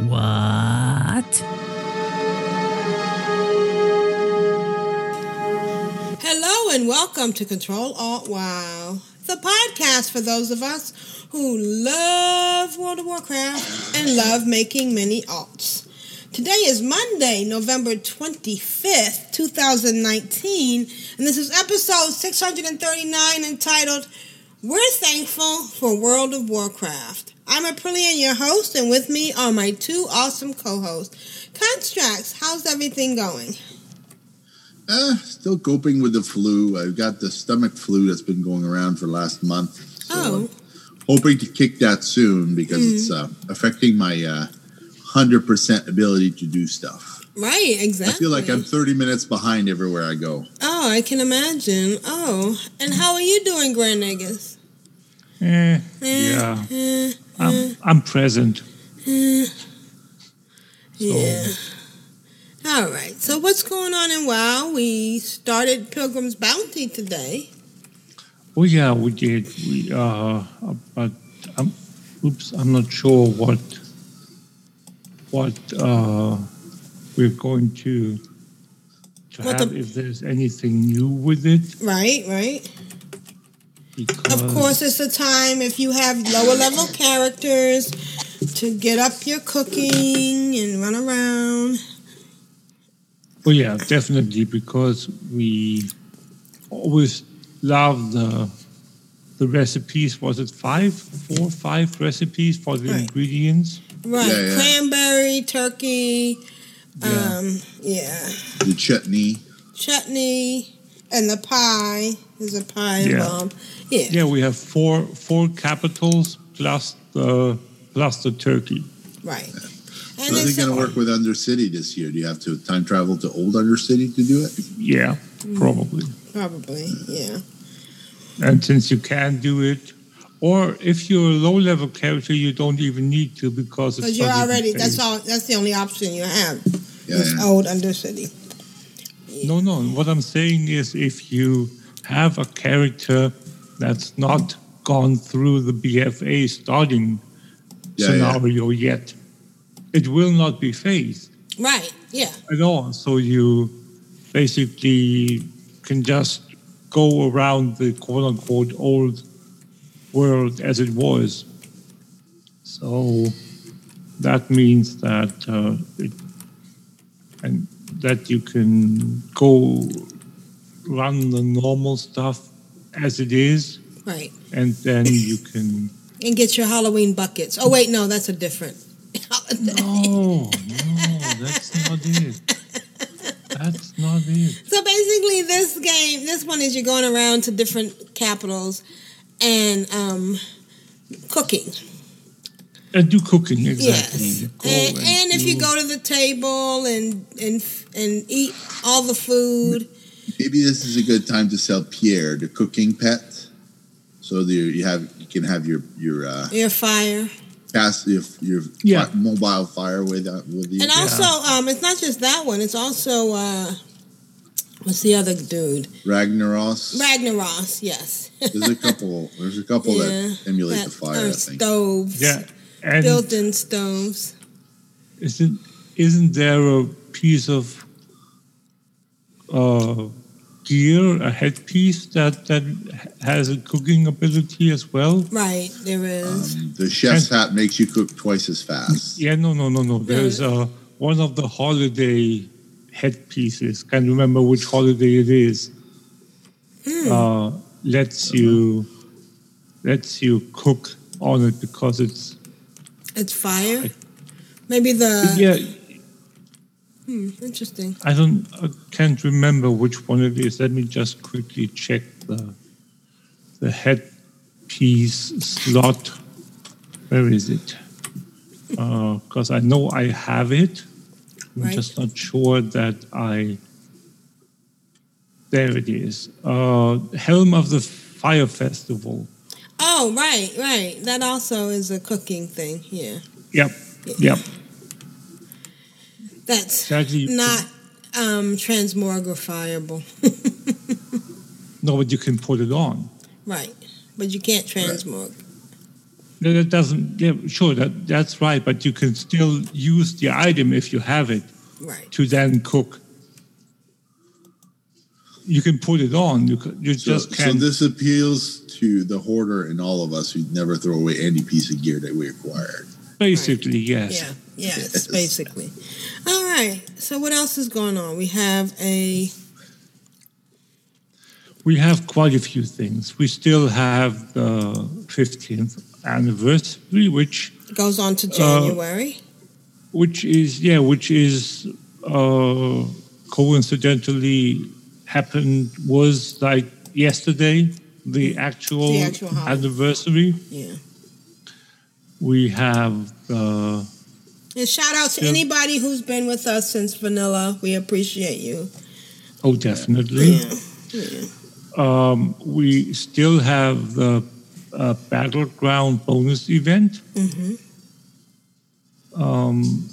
What? Hello and welcome to Control Alt Wow, the podcast for those of us who love World of Warcraft and love making many alts. Today is Monday, November 25th, 2019, and this is episode 639 entitled We're Thankful for World of Warcraft. I'm Aprillian, your host, and with me are my two awesome co-hosts. Constraxx, how's everything going? Uh, still coping with the flu. I've got the stomach flu that's been going around for last month. So Oh. hoping to kick that soon because it's uh, affecting my uh, 100% ability to do stuff. Right, exactly. I feel like I'm 30 minutes behind everywhere I go. Oh, I can imagine. Oh, and how are you doing, Grand Nagus? Eh, yeah. I'm, I'm present. Yeah. All right. So what's going on in WoW? We started Pilgrim's Bounty today. Oh yeah, we did. We uh, but I'm, oops, I'm not sure what what uh, we're going to to What have the- if there's anything new with it. Right, right. Because, Of course, it's a time if you have lower level characters to get up your cooking and run around. Oh yeah, definitely because we always love the the recipes. Was it five, four, five recipes for the Right. ingredients? Right. Yeah, yeah. Cranberry, turkey, Yeah. um, yeah. The chutney. Chutney and the pie. There's a pie Yeah. involved. Yeah. Yeah, we have four four capitals plus the plus the turkey. Right. So And are they going to work with Undercity this year? Do you have to time travel to old Undercity to do it? Yeah, mm-hmm. probably. probably, yeah. And since you can do it, or if you're a low level character, you don't even need to because it's you're already that's all that's the only option you have. Yeah, This yeah. old Undercity. No, no. What I'm saying is, if you have a character that's not gone through the BFA starting Yeah, yeah. scenario yet, it will not be phased. Right, yeah. at all. So you basically can just go around the quote unquote old world as it was. So that means that uh, it, and that you can go run the normal stuff as it is, Right. and then you can. And get your Halloween buckets. Oh wait, no, that's a different holiday. No, no, that's not it. That's not it. So basically this game this one is you're going around to different capitals and um cooking. And do cooking exactly. Yes. Go And, and if you go to the table and and and eat all the food. Maybe this is a good time to sell Pierre, the cooking pet. So that you have you can have your your uh, Your fire. cast your, your Yeah. fi- mobile fire with uh, with you. And also, um, it's not just that one. It's also uh, what's the other dude? Ragnaros. Ragnaros. Yes. There's a couple. There's a couple Yeah, that emulate the fire. are I think. stoves. Yeah, and Built-in stoves. isn't isn't there a piece of uh, gear, a headpiece that that has a cooking ability as well? Right. There is. Um, the chef's hat makes you cook twice as fast. Yeah, no, no, no, no. There's uh, one of the holiday headpieces. Can't remember which holiday it is. Uh, lets you lets you cook on it because it's It's fire. Maybe the. yeah. Hmm, interesting. I don't I can't remember which one it is. Let me just quickly check the the headpiece slot. Where is it? Because I know I have it. I'm Right. just not sure that I. There it is. Uh, Helm of the Fire Festival. Oh, right, right. That also is a cooking thing. Yeah. Yep. Yep. That's Exactly. not um, transmogrifiable. No, but you can put it on. right. But you can't transmog. No, that doesn't. Yeah, sure. That that's right. But you can still use the item if you have it Right. to then cook. You can put it on. You c- you So, just so can't. So this appeals to the hoarder and all of us who never throw away any piece of gear that we acquired. basically, yes. Yeah. Yes, basically. All right. So what else is going on? We have a We have quite a few things. We still have the 15th anniversary, which goes on to January. which is yeah, which is uh, coincidentally happened was like yesterday, the actual, The actual anniversary. yeah. We have the And shout out to Yeah. anybody who's been with us since Vanilla. We appreciate you. oh, definitely. Yeah. yeah. Um, we still have the uh, battleground bonus event. hmm Um,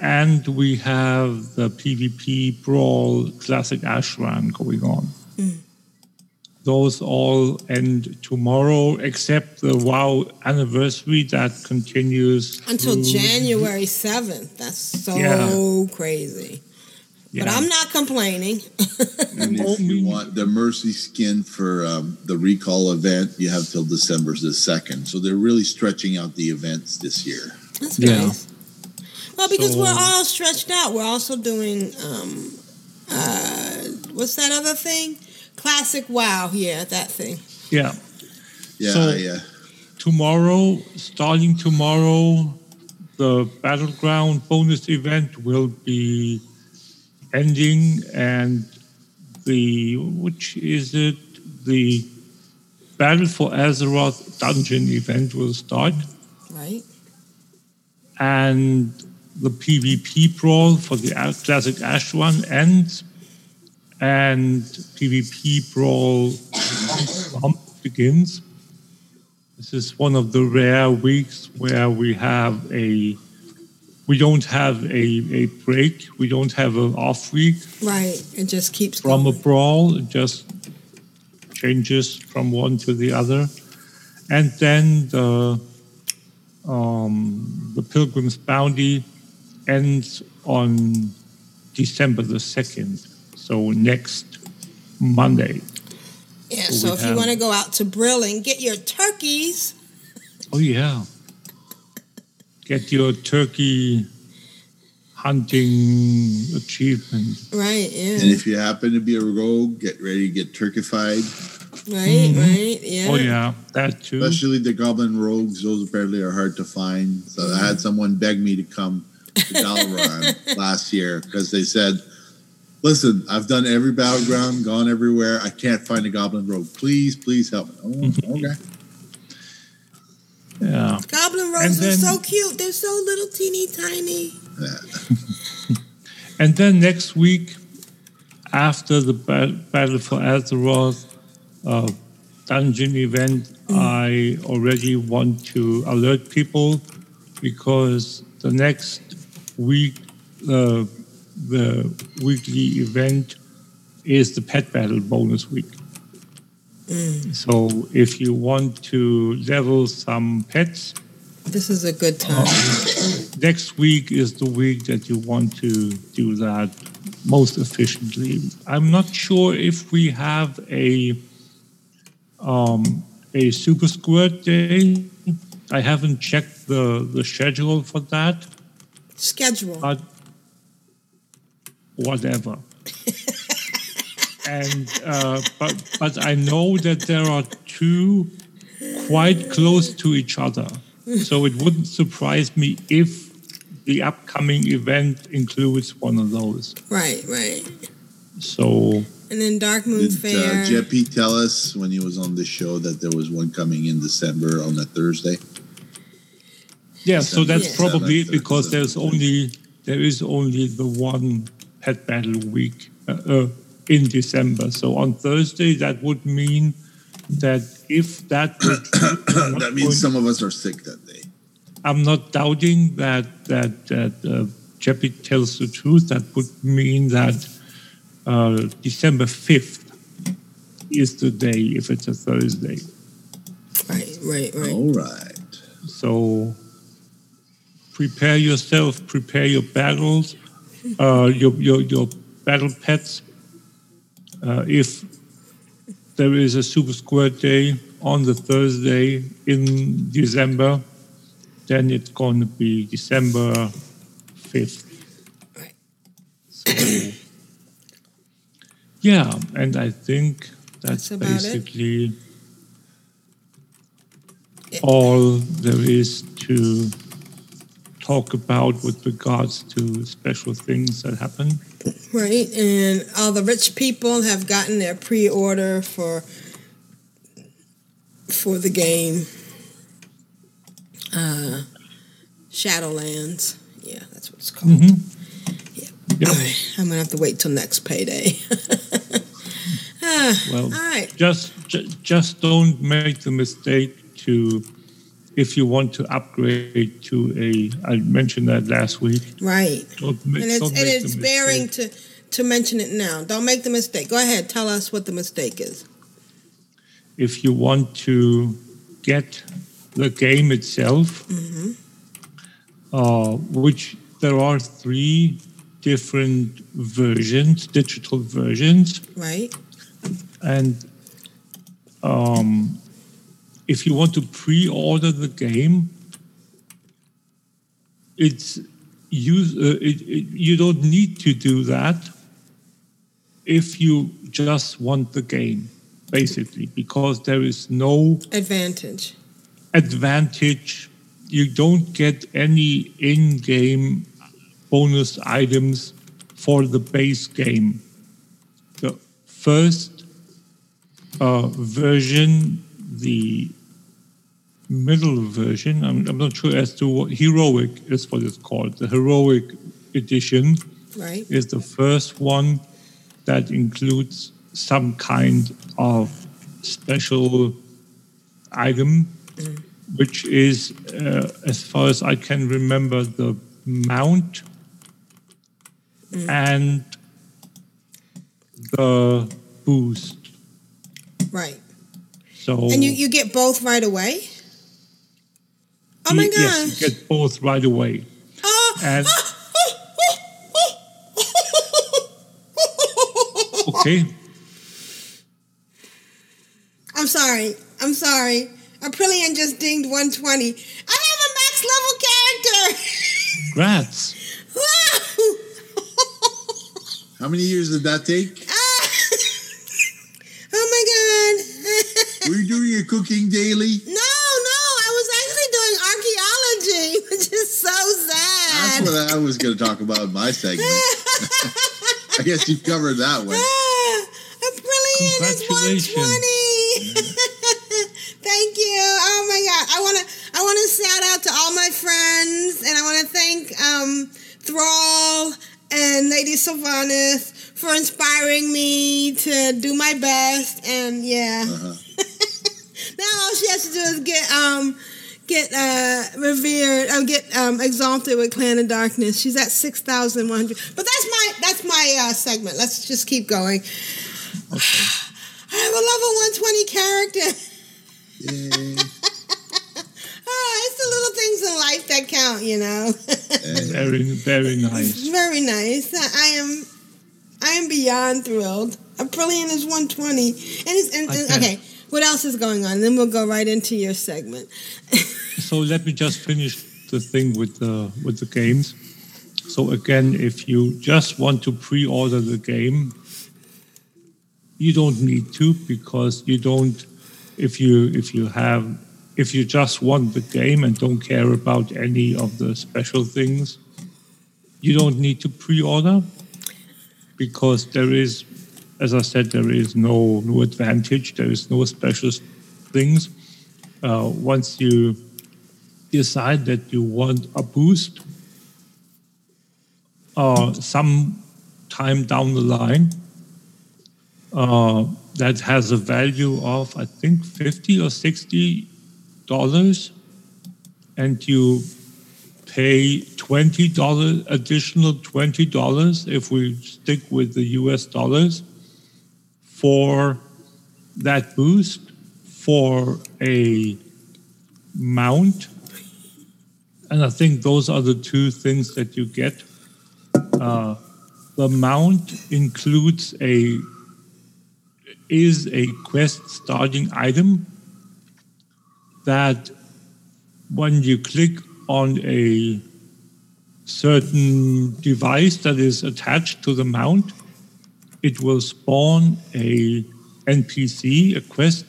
and we have the PvP Brawl Classic Ashran going on. Mm. Those all end tomorrow, except the WoW anniversary that continues Until through- January 7th. That's so Yeah. crazy. Yeah. But I'm not complaining. And if you want the mercy skin for um, the recall event, you have till December the second. So they're really stretching out the events this year. That's Yeah. nice. Well, because So- we're all stretched out. We're also doing um, uh, what's that other thing? Classic WoW. Yeah, that thing. Yeah. Yeah, So- yeah. Tomorrow, starting tomorrow, the Battleground bonus event will be ending, and the which is it? The Battle for Azeroth dungeon event will start, Right. and the PvP brawl for the classic Ashran ends, and PvP brawl Swamp begins. This is one of the rare weeks where we have a we don't have a, a break, we don't have an off week Right. It just keeps from a brawl. It just changes from one to the other. And then the um, the Pilgrim's Bounty ends on December the second, so next Monday. Yeah. So So we if you want to go out to Brill and get your turkeys, Oh yeah. Get your turkey hunting achievement. right? Yeah. And if you happen to be a rogue, get ready to get turkified. Right. Mm-hmm. Right. Yeah. Oh yeah, that too. Especially the goblin rogues, those apparently are hard to find. So I had mm-hmm. someone beg me to come to Dalaran last year because they said, "Listen, I've done every battleground, gone everywhere. I can't find a goblin rogue. Please, please help me." Oh, okay. Yeah. Goblin And rogues are so cute. They're so little, teeny tiny. Yeah. And then next week, after the ba- Battle for Azeroth uh, dungeon event, I already want to alert people because the next week, uh, the weekly event is the pet battle bonus week. So if you want to level some pets, This is a good time. next week is the week that you want to do that most efficiently. I'm not sure if we have a um, a super squirt day. I haven't checked the, the schedule for that, Schedule. but whatever. and uh, but but I know that there are two quite close to each other. So it wouldn't surprise me if the upcoming event includes one of those. Right. Right. So And then Dark Moon Did Fair. uh, Jet Pete tell us when he was on the show that there was one coming in December on a Thursday? Yeah, so that's Yeah. probably it because there's only there is only the one pet battle week uh, uh, in December. So on Thursday, that would mean that if that would, that means some of us are sick that day. I'm not doubting that that that uh, Jeppy tells the truth. That would mean that uh, December fifth is the day if it's a Thursday. right, right, right. All right. So prepare yourself, prepare your battles, uh, your, your, your battle pets. Uh, if there is a Super Squirt Day on the Thursday in December, then it's going to be December 5th. So, yeah, and I think that's, That's about it. basically all there is to talk about with regards to special things that happen. Right, and all the rich people have gotten their pre-order for for the game. Uh, Shadowlands. Yeah, that's what it's called. Mm-hmm. All right, I'm gonna have to wait till next payday. ah, Well, all right. just ju- just don't make the mistake to if you want to upgrade to a I mentioned that last week. Right. And it's, and it's bearing to, to mention it now. Don't make the mistake. Go ahead. Tell us what the mistake is. if you want to get the game itself, uh, which there are three different versions, digital versions, Right? and um, if you want to pre-order the game, it's use uh, it, it, you don't need to do that if you just want the game, basically, because there is no Advantage. advantage. You don't get any in-game bonus items for the base game. The first uh, version, the middle version, I'm, I'm not sure as to what heroic is what it's called. The heroic edition Right? is the first one that includes some kind of special item, which is, uh, as far as I can remember, the mount and the boost. Right. So And you, you get both right away? Oh my gosh. yes, you get both right away. Oh, And okay, I'm sorry. I'm sorry. Aprillian just dinged 120. I have a max level character. grats. Wow. How many years did that take? Ah. oh my god. Were you doing a cooking daily? no, no, I was actually doing archaeology, which is so sad. That's what I was going to talk about in my segment. I guess you covered that one. Ah, Aprillian is Congratulations. 120. thank you. Oh my god. I wanna I wanna shout out to all my friends and I wanna thank um Thrall and Lady Sylvanas for inspiring me to do my best and yeah. Uh-huh. now all she has to do is get um get uh revered or get um exalted with Clan of Darkness. She's at six thousand one hundred. But that's my that's my uh segment. Let's just keep going. I have a level one twenty character. Yay. Ah, it's the little things in life that count, you know. Very, very nice. It's very nice. I am, I am beyond thrilled. Aprillian is 120, and it's and, and- Okay. okay. What else is going on? Then we'll go right into your segment. So let me just finish the thing with the with the games. So again, if you just want to pre-order the game, you don't need to because you don't. If you if you have if you just want the game and don't care about any of the special things, you don't need to pre-order because there is as I said, there is no no advantage. There is no special things. Uh, once you decide that you want a boost, uh, some time down the line, uh, that has a value of I think fifty or sixty dollars, and you pay twenty dollars additional twenty dollars if we stick with the U.S. dollars for that boost for a mount, and I think those are the two things that you get. Uh, the mount includes a is a quest starting item that when you click on a certain device that is attached to the mount, it will spawn a NPC, a quest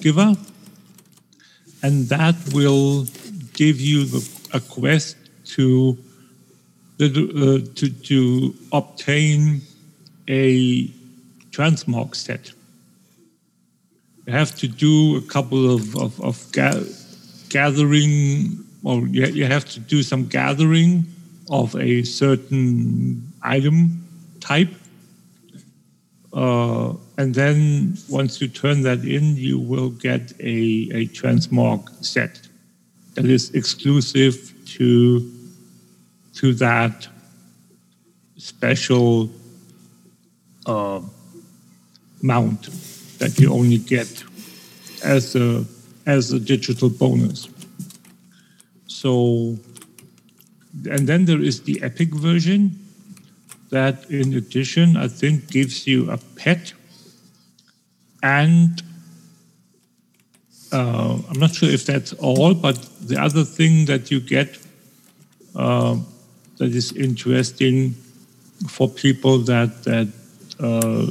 giver, and that will give you the, a quest to uh, to, to obtain a transmog set. You have to do a couple of, of, of ga- gathering, or you, you have to do some gathering of a certain item type. Uh, and then once you turn that in, you will get a, a transmog set that is exclusive to to that special uh, mount that you only get as a as a digital bonus. So, and then there is the epic version that, in addition, I think gives you a pet and uh, I'm not sure if that's all, but the other thing that you get uh, that is interesting for people that that uh,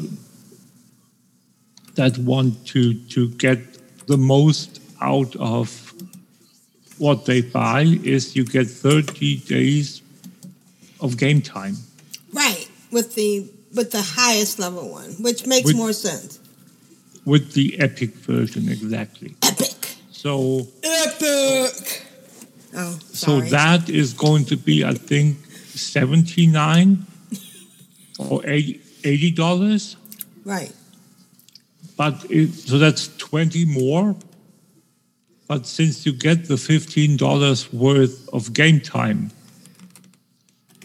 that want to to get the most out of what they buy is you get 30 days of game time. Right, with the with the highest level one, which makes With- more sense. With the epic version, exactly. Epic. So Epic. Oh, So that is going to be, I think, seventy-nine or eighty dollars. right. But it, so that's twenty more. But since you get the fifteen dollars worth of game time,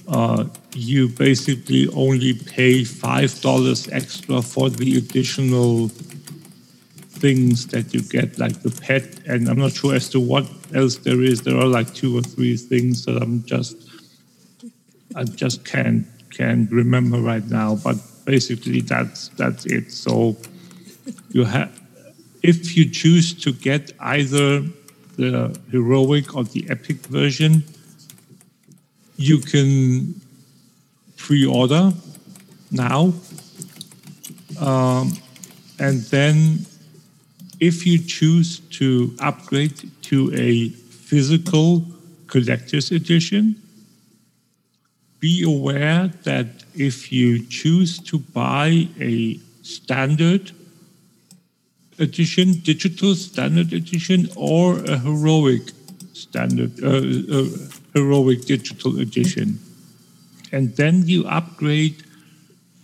uh, you basically only pay five dollars extra for the additional things that you get, like the pet. And I'm not sure as to what else there is. There are like two or three things that I'm just I just can't can't remember right now. But basically, that's that's it. So you have if you choose to get either the heroic or the epic version, you can pre-order now, um, and then if you choose to upgrade to a physical collector's edition, be aware that if you choose to buy a standard edition, digital standard edition, or a heroic standard, uh, uh, heroic digital edition, and then you upgrade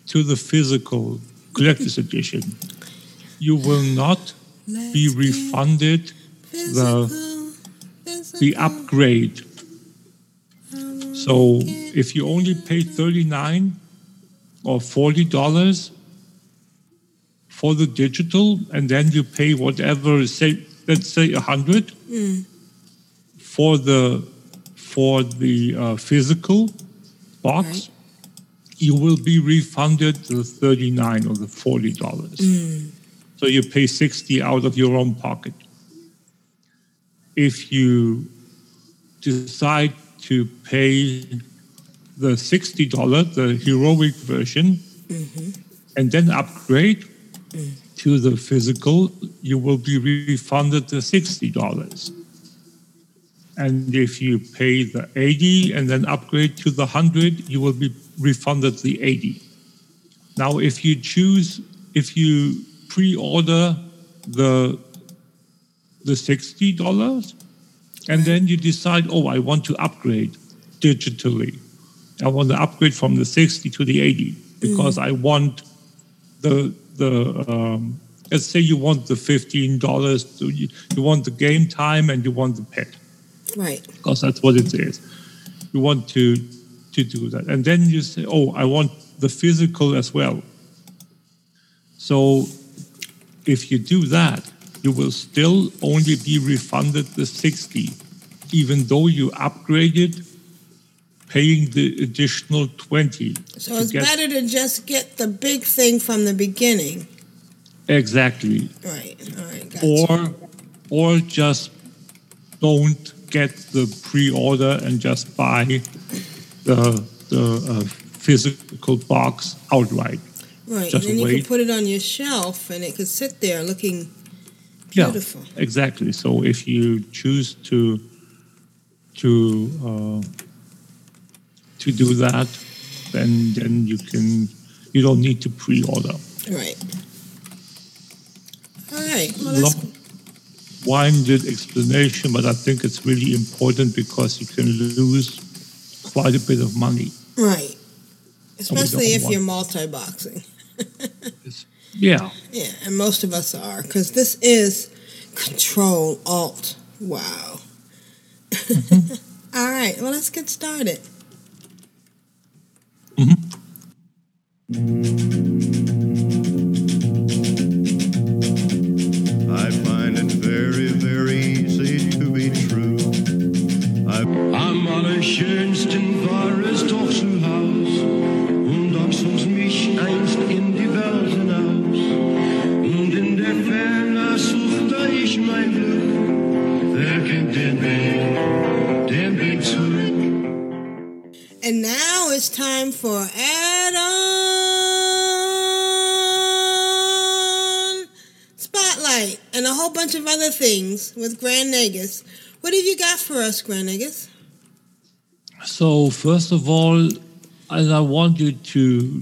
to the physical collector's edition, you will not be refunded the the upgrade. So if you only pay thirty nine or forty dollars for the digital, and then you pay whatever, say let's say a hundred mm. for the for the uh, physical box, you will be refunded the thirty nine or the forty dollars. Mm. So you pay 60 out of your own pocket. If you decide to pay the $60, the heroic version, mm-hmm. and then upgrade to the physical, you will be refunded the $60. And if you pay the 80 and then upgrade to the 100, you will be refunded the 80. Now, if you choose, if you pre-order the the sixty dollars, and then you decide, oh, I want to upgrade digitally. I want to upgrade from the sixty to the eighty because I want the the um, let's say you want the fifteen dollars, you, you want the game time and you want the pet Right. because that's what it is. You want to to do that, and then you say, "Oh, I want the physical as well." So, if you do that, you will still only be refunded the sixty, even though you upgraded, paying the additional twenty. So it's get- better to just get the big thing from the beginning. exactly, Right. All right. Gotcha. or or just don't get the pre-order and just buy the the uh, physical box outright. right. just and then you can put it on your shelf and it could sit there looking beautiful. Yeah, beautiful. exactly. So if you choose to to uh, to do that, then then you can you don't need to pre-order. Right. All right. Well, that's, long-winded explanation, but I think it's really important because you can lose quite a bit of money. right. Especially if you're multi-boxing. Yeah. Yeah, and most of us are because this is Control Alt. Wow. Mm-hmm. All right. Well, let's get started. I bunch of other things with Grand Nagus. What have you got for us, Grand Nagus? So first of all, and I want you to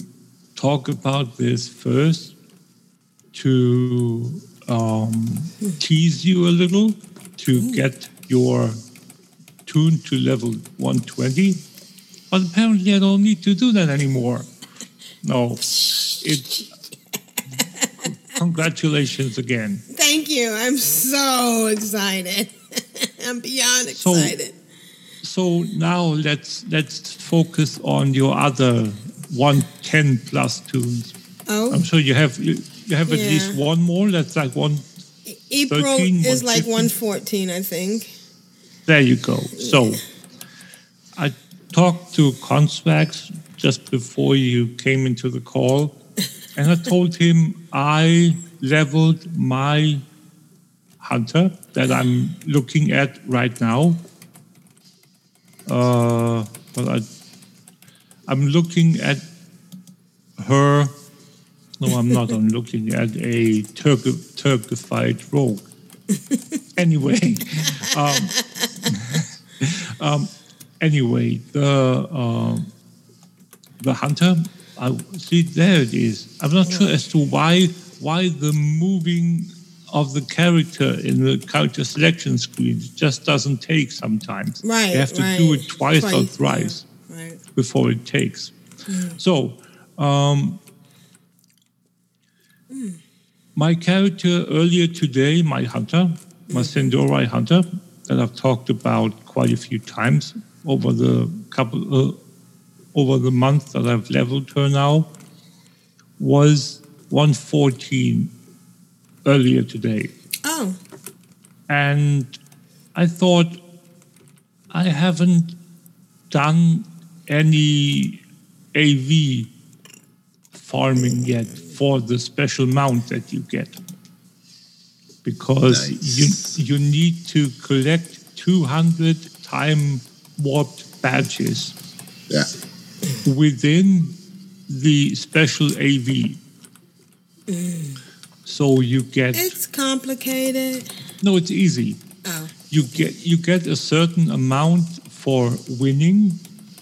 talk about this first to um, tease you a little to get your tune to level 120. But apparently, I don't need to do that anymore. No, it's congratulations again. Thank you. I'm so excited. I'm beyond excited. So so now let's let's focus on your other 110 plus tunes. oh, I'm sure you have you, you have at Yeah. least one more. That's like one. April 13, is like 114, I think. There you go. So I talked to Constraxx just before you came into the call, and I told him I leveled my hunter that I'm looking at right now. Uh, but I, I'm looking at her. No, I'm not. I'm looking at a Turk- Turkified rogue. anyway, um, um, anyway, the uh, the hunter. I see there it is. I'm not sure as to why why the moving of the character in the character selection screen just doesn't take sometimes. Right, You have to right. do it twice, or Twice, yeah. thrice Right. before it takes. So, um, my character earlier today, my hunter, my Sin'dorei hunter, that I've talked about quite a few times over the couple, uh, over the month that I've leveled her now, was 114 earlier today. Oh, And I thought I haven't done any AV farming yet for the special mount that you get. Because Nice. you, you need to collect 200 time warped badges Yeah. Within the special AV. So you get it's complicated. no, it's easy. Oh, You get you get a certain amount for winning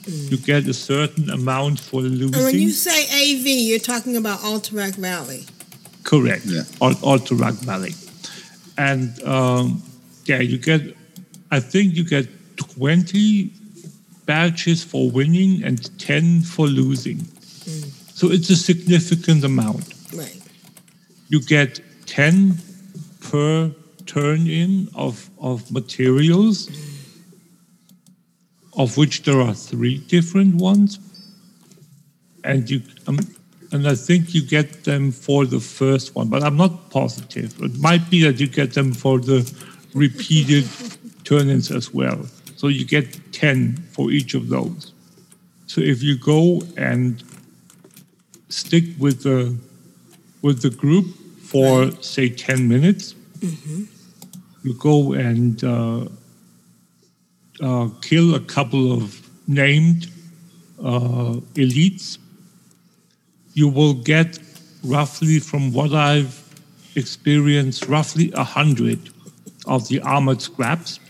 You get a certain amount for losing. And when you say AV, you're talking about Alterac Valley. Correct. Yeah. Alterac Valley. And um, yeah, you get, I think you get 20 badges for winning and 10 for losing. So it's a significant amount. Right. You get 10 per turn in of, of materials, of which there are three different ones. And you, um, and I think you get them for the first one, but I'm not positive. It might be that you get them for the repeated turn-ins as well. So you get 10 for each of those. So if you go and stick with the with the group for say 10 minutes, you go and uh, uh, kill a couple of named uh, elites, you will get roughly, from what I've experienced, roughly a hundred of the armored scraps.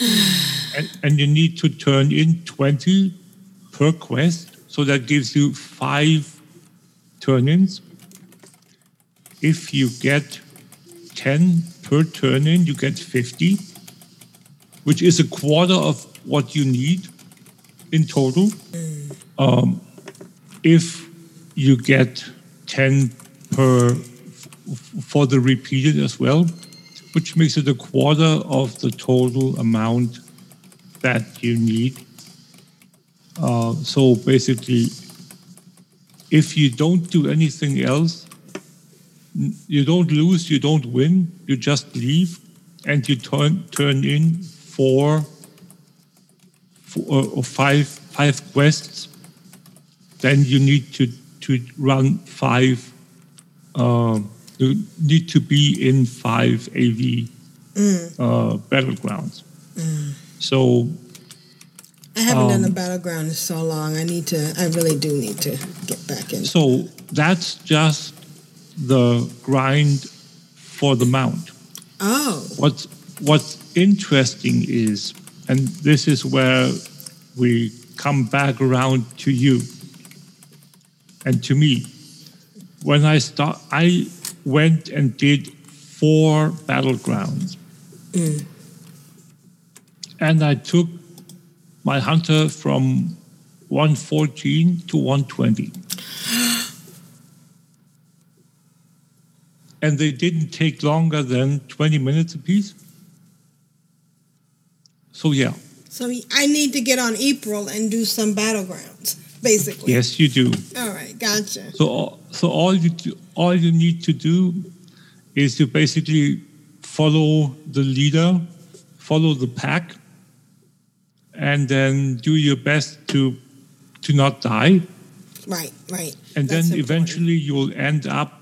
and, and you need to turn in 20 per quest, so that gives you five turn ins. If you get 10 per turn in, you get 50, which is a quarter of what you need in total. Um, if you get 10 per for the repeated as well, which makes it a quarter of the total amount that you need. Uh, so basically, if you don't do anything else, you don't lose, you don't win, you just leave, and you turn turn in four, four or five five quests. Then you need to to run five. Uh, you need to be in five AV Mm. uh, battlegrounds. So I haven't done a Um, battleground in so long. I need to. I really do need to get back in. So that's just the grind for the mount. Oh. What's what's interesting is, and this is where we come back around to you and to me. When I start, I went and did four battlegrounds, Mm. And I took my hunter from 114 to 120. and they didn't take longer than 20 minutes apiece. So, yeah, So I need to get on April and do some battlegrounds, basically. yes, you do. All right, gotcha. So, so all you do, all you need to do is to basically follow the leader, follow the pack, and then do your best to to not die. Right, right. And then eventually you'll end up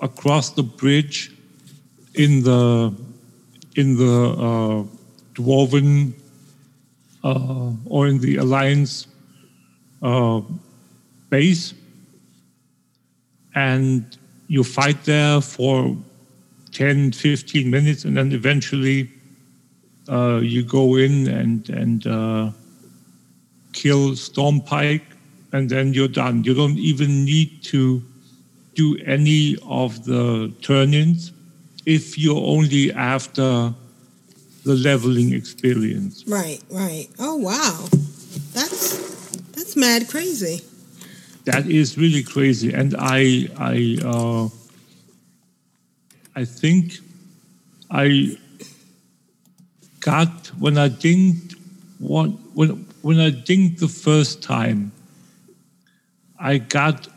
across the bridge in the in the uh, dwarven uh, or in the alliance uh, base, and you fight there for 10, 15 minutes, and then eventually uh, you go in and and uh, kill Stormpike, and then you're done. You don't even need to do any of the turn-ins if you're only after the leveling experience. Right, right. Oh wow, that's that's mad crazy. That is really crazy, and I I uh, I think I got when I dinged one when when I dinged the first time, I got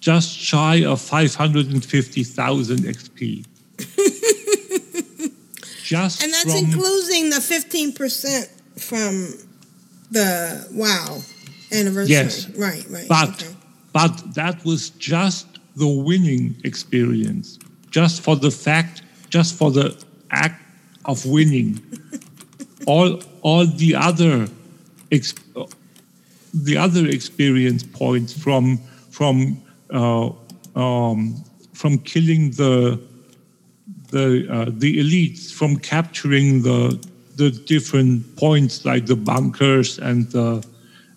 just shy of five hundred and fifty thousand XP. just And that's from including the fifteen percent from the wow anniversary. Yes. Right, right. But okay. but that was just the winning experience, just for the fact, just for the act of winning. all all the other the other experience points from from uh, um, from killing the the uh, the elites, from capturing the the different points like the bunkers and the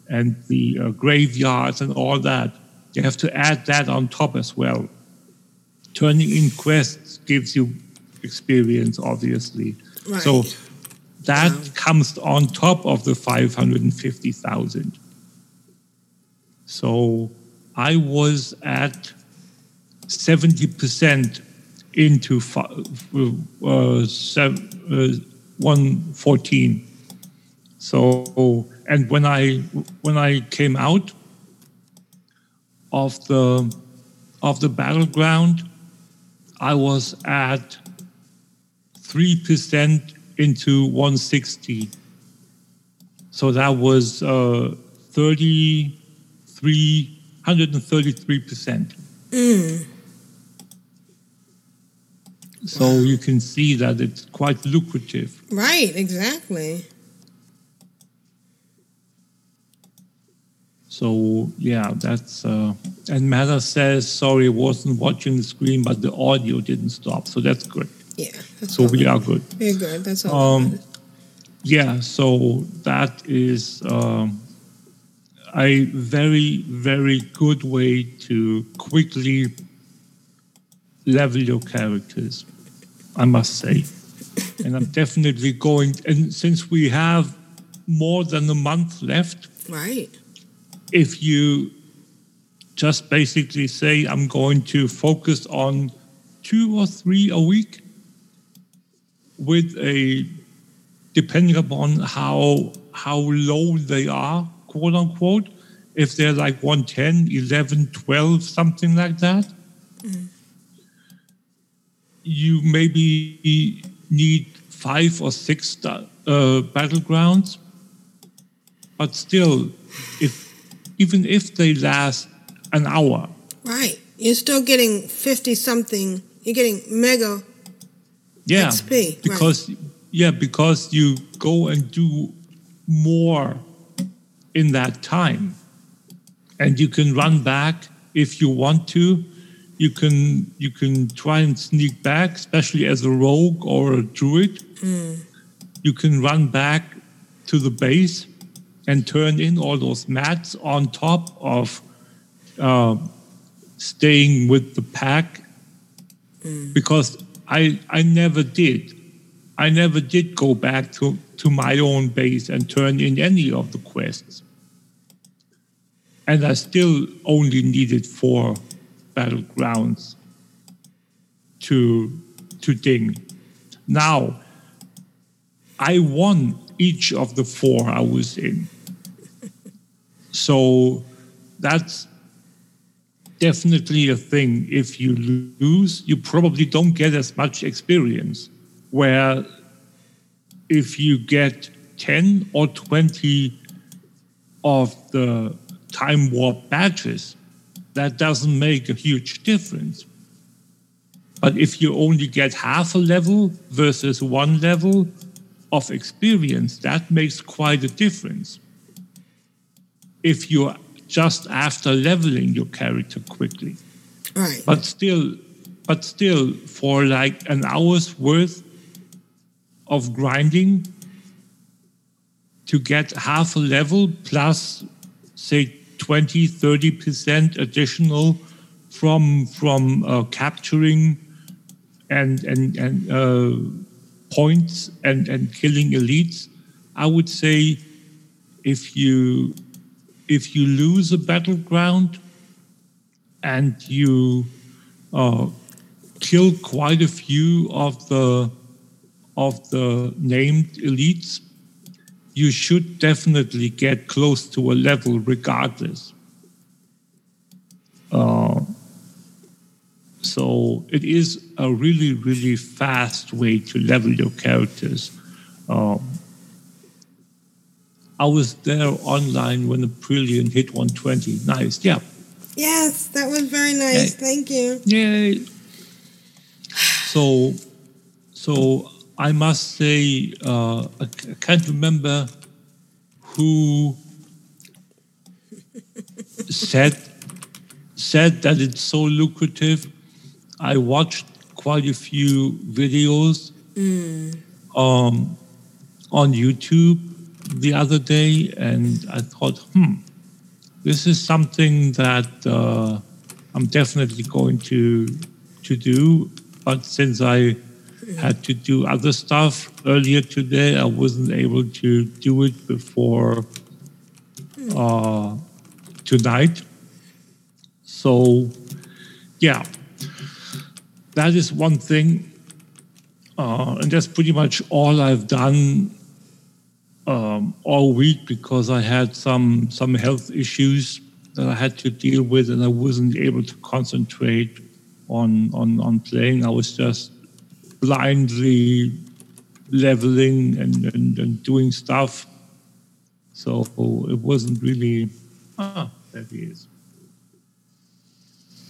and the uh, graveyards and all that. You have to add that on top as well. Turning in quests gives you experience, obviously. Right. So that comes on top of the 550,000. So I was at 70% into uh, sev- uh, 114. So, and when I when I came out of the of the battleground, I was at three percent into 160. So that was uh, 33, 133 percent. Mm. So you can see that it's quite lucrative. Right, exactly. So yeah, that's uh, and Matter says sorry, wasn't watching the screen, but the audio didn't stop, so that's good. Yeah. So we are good. We're good. That's all. Um, yeah, so that is um, a very very good way to quickly level your characters, I must say. And I'm definitely going. And since we have more than a month left, right. if you just basically say, I'm going to focus on two or three a week with a, depending upon how, how low they are, quote unquote, if they're like 110, 11, 12, something like that, you maybe need five or six sta- uh, battlegrounds. But still, if even if they last an hour, Right. You're still getting 50 something. You're getting mega. Yeah, XP, right. because yeah, because you go and do more in that time, and you can run back if you want to. You can you can try and sneak back, especially as a rogue or a druid. Mm. you can run back to the base and turn in all those mats on top of uh, staying with the pack because I I never did. I never did go back to, to my own base and turn in any of the quests. And I still only needed four battlegrounds to to ding. Now I won each of the four I was in. So that's definitely a thing. If you lose, you probably don't get as much experience. Where if you get 10 or 20 of the time warp badges, that doesn't make a huge difference. But if you only get half a level versus one level of experience, that makes quite a difference. If you're just after leveling your character quickly. Right. But still, but still, for like an hour's worth of grinding to get half a level plus, say, 20, 30% additional from from uh, capturing and and and uh, points and and killing elites, I would say if you if you lose a battleground and you uh, kill quite a few of the of the named elites, you should definitely get close to a level regardless. Uh, so it is a really, really fast way to level your characters. Um, I was there online when Aprillian hit 120. Nice, yeah. Yes, that was very nice. Thank you. Yay. So, so I must say, uh, I c- I can't remember who said said that it's so lucrative. I watched quite a few videos Mm. um, on YouTube the other day, and I thought, hmm, this is something that uh, I'm definitely going to to do. But since I had to do other stuff earlier today, I wasn't able to do it before uh, tonight. So, yeah, that is one thing. Uh, and that's pretty much all I've done um, all week because I had some some health issues that I had to deal with, and I wasn't able to concentrate on on on playing. I was just blindly leveling and, and, and doing stuff. So it wasn't really. Ah, there he is.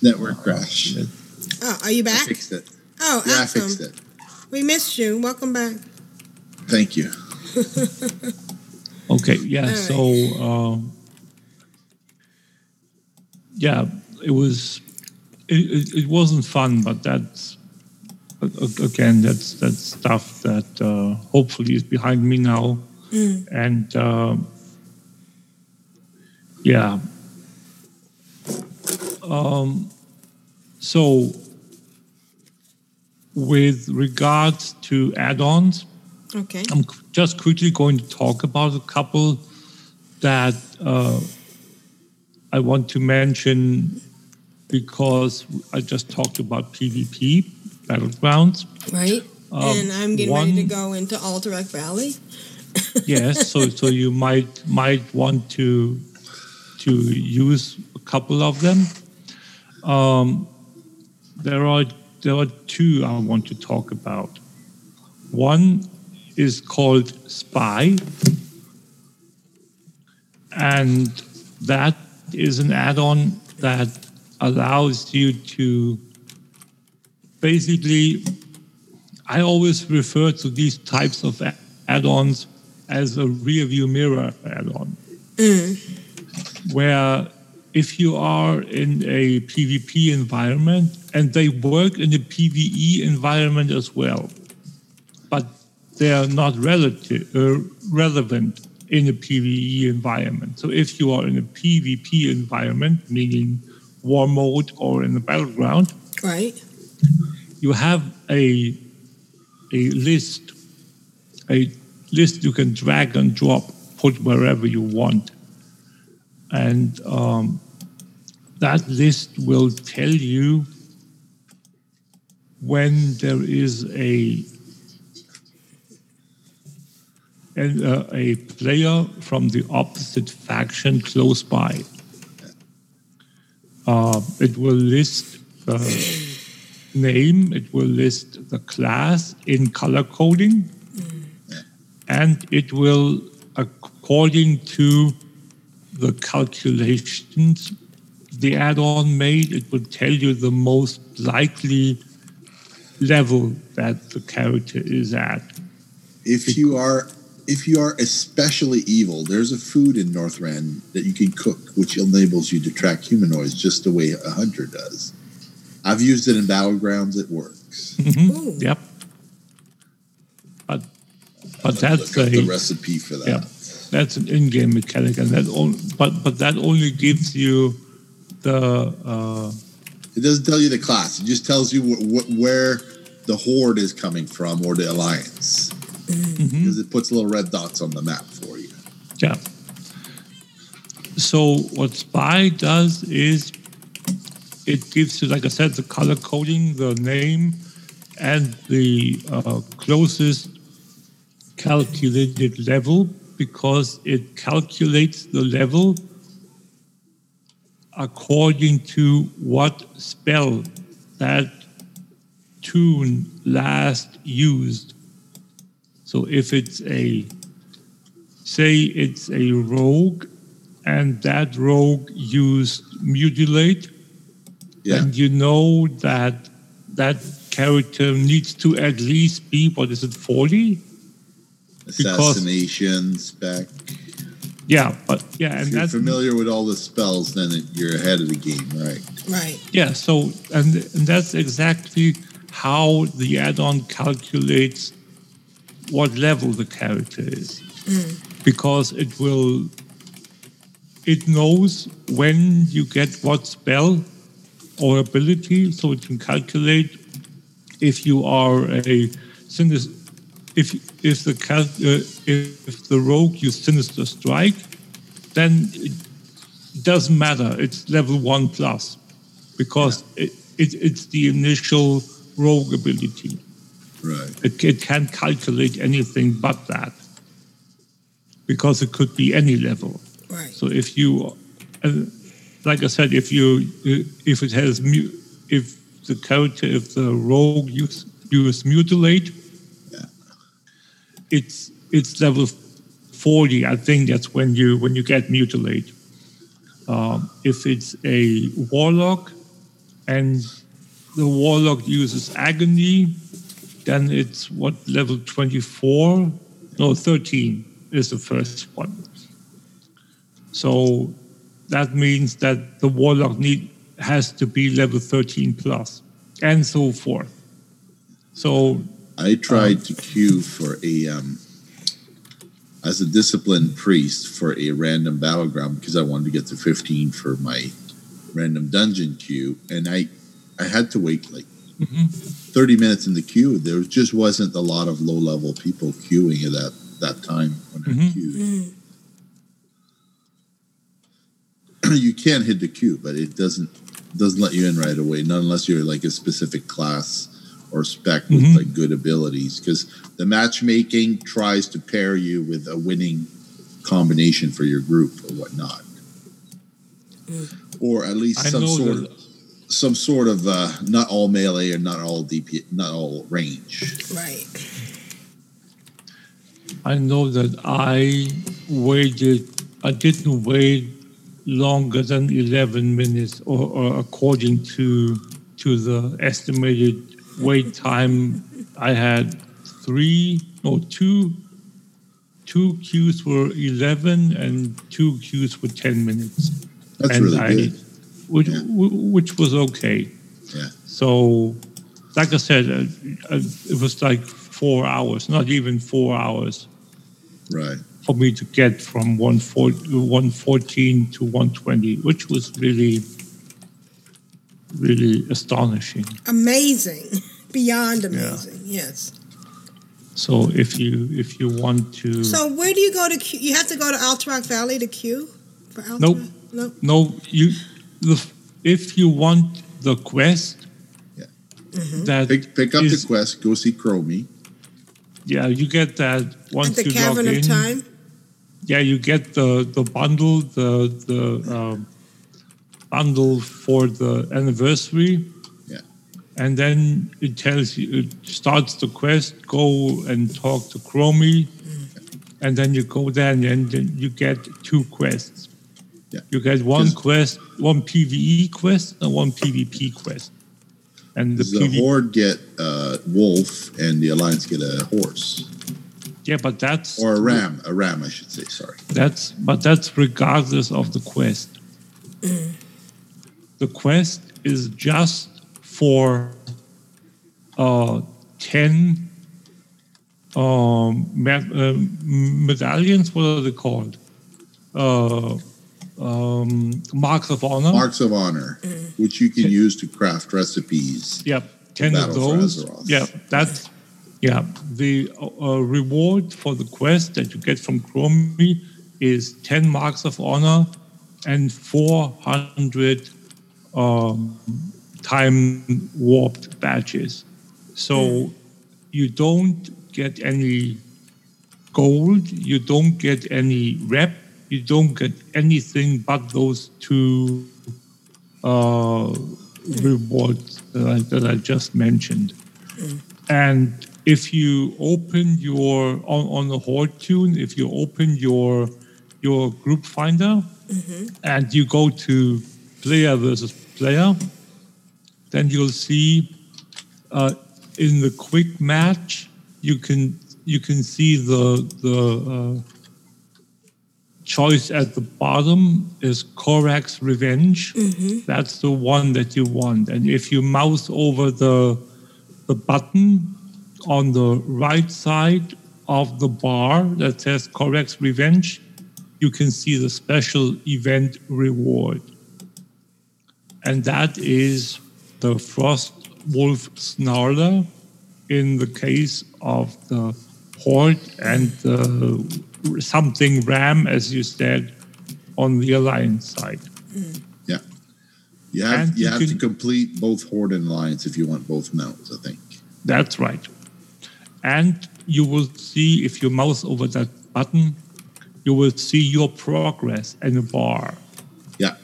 Network crash. Oh, are you I back? fixed it. Oh, Yeah, I fixed it. We missed you. Welcome back. Thank you. Okay, yeah. All So, um, yeah, it was. It, it, it wasn't fun, but that's again that's that's stuff that uh, hopefully is behind me now, Mm. and uh, yeah. Um, so, with regards to add-ons, Okay. I'm just quickly going to talk about a couple that uh, I want to mention because I just talked about PvP battlegrounds. Right. Um, and I'm getting ready to go into Alterac Valley. yes, so so you might might want to to use a couple of them. Um, there are there are two I want to talk about. One is called Spy, and that is an add-on that allows you to basically I always refer to these types of add-ons as a rear view mirror add-on, mm. where if you are in a PvP environment, and they work in a PvE environment as well, they are not relative, uh, relevant in a PvE environment. So if you are in a PvP environment, meaning war mode or in the battleground, Right. you have a a list, a list you can drag and drop, put wherever you want, and um, that list will tell you when there is a and, uh, a player from the opposite faction close by. Uh, it will list the name, it will list the class in color coding, and it will, according to the calculations the add on made, it will tell you the most likely level that the character is at. If you are if you are especially evil, there's a food in Northrend that you can cook, which enables you to track humanoids just the way a hunter does. I've used it in battlegrounds; it works. Mhm, Yep. But but that's Look up a the recipe for that. yeah, that's an in-game mechanic, and that on, but but that only gives you the uh, It doesn't tell you the class; it just tells you wh- wh- where the horde is coming from or the alliance, because it puts little red dots on the map for you. Yeah. So what Spy does is it gives you, like I said, the color coding, the name, and the uh, closest calculated level because it calculates the level according to what spell that tune last used. So if it's a say it's a rogue and that rogue used mutilate Yeah. and you know that that character needs to at least be what is it 40 Assassination spec. yeah but yeah and If you're that's familiar with all the spells, then it, you're ahead of the game, right? Right. yeah so and, and that's exactly how the add-on calculates what level the character is because it will it knows when you get what spell or ability, so it can calculate if you are a sinister. If if the cal, uh, if the rogue used sinister strike, then it doesn't matter. It's level one plus because it, it, it's the initial rogue ability. Right. It, it can't calculate anything but that because it could be any level. Right. So if you, uh, like I said, if you if it has mu- if the character if the rogue use use mutilate, it's it's level forty. I think that's when you when you get mutilate. Um, if it's a warlock and the warlock uses agony, then it's what level 24? No, 13 is the first one. So that means that the warlock need has to be level 13 plus, and so forth. So I tried to queue for a um, as a disciplined priest for a random battleground because I wanted to get to 15 for my random dungeon queue, and I I had to wait like Mm-hmm. 30 minutes in the queue. There just wasn't a lot of low level people queuing at that that time when I mm-hmm. queued. Mm-hmm. you can hit the queue, but it doesn't doesn't let you in right away, not unless you're like a specific class or spec with Mhm. like good abilities. Because the matchmaking tries to pair you with a winning combination for your group or whatnot, mm. or at least I some sort that- of some sort of uh, not all melee or not all DP, not all range. Right. I know that I waited, I didn't wait longer than 11 minutes, or, or according to, to the estimated wait time, I had three, no, two, two queues were 11 and two queues were 10 minutes. That's and really I, good. Which, which was okay. Yeah. So, like I said, uh, uh, it was like four hours, not even four hours Right. for me to get from 114 114 to 120, which was really, really astonishing. Amazing. Beyond amazing. Yes. So if you if you want to, So where do you go to queue? You have to go to Alterac Valley to queue for Alterac? nope, Nope. no, you the if you want the quest, that Pick, pick up is- the quest, go see Chromie. yeah, you get that once At the you Cavern log of in. Time? Yeah, you get the the bundle, the the um, bundle for the anniversary. Yeah. And then it tells you, it starts the quest, go and talk to Chromie. And then you go there and then then you get two quests. Yeah. You get one quest, one PvE quest and one PvP quest. And the The Horde get uh, wolf, and the Alliance get a horse yeah, but that's or a ram. A ram, I should say. Sorry. That's but that's regardless of the quest. The quest is just for uh, ten um, me- um, medallions. What are they called? Uh, um, marks of honor. Marks of honor, which you can use to craft recipes. Yep, ten of those. Azeroth. Yeah, that's yeah. The uh, reward for the quest that you get from Chromie is ten marks of honor and four hundred um, time warped badges. So you don't get any gold. You don't get any rep. You don't get anything but those two uh, rewards that I, that I just mentioned. And if you open your on, on the Horde tune, if you open your your group finder and you go to player versus player, then you'll see uh, in the quick match you can you can see the the uh, choice at the bottom is Korrak's Revenge. Mm-hmm. That's the one that you want. And if you mouse over the the button on the right side of the bar that says Korrak's Revenge, you can see the special event reward. And that is the Frost Wolf Snarler in the case of the Horde and the something Ram, as you said, on the Alliance side. Yeah. You have And you, you have to complete both Horde and Alliance if you want both mounts, I think. That's right. And you will see if you mouse over that button, you will see your progress in a bar. Yeah.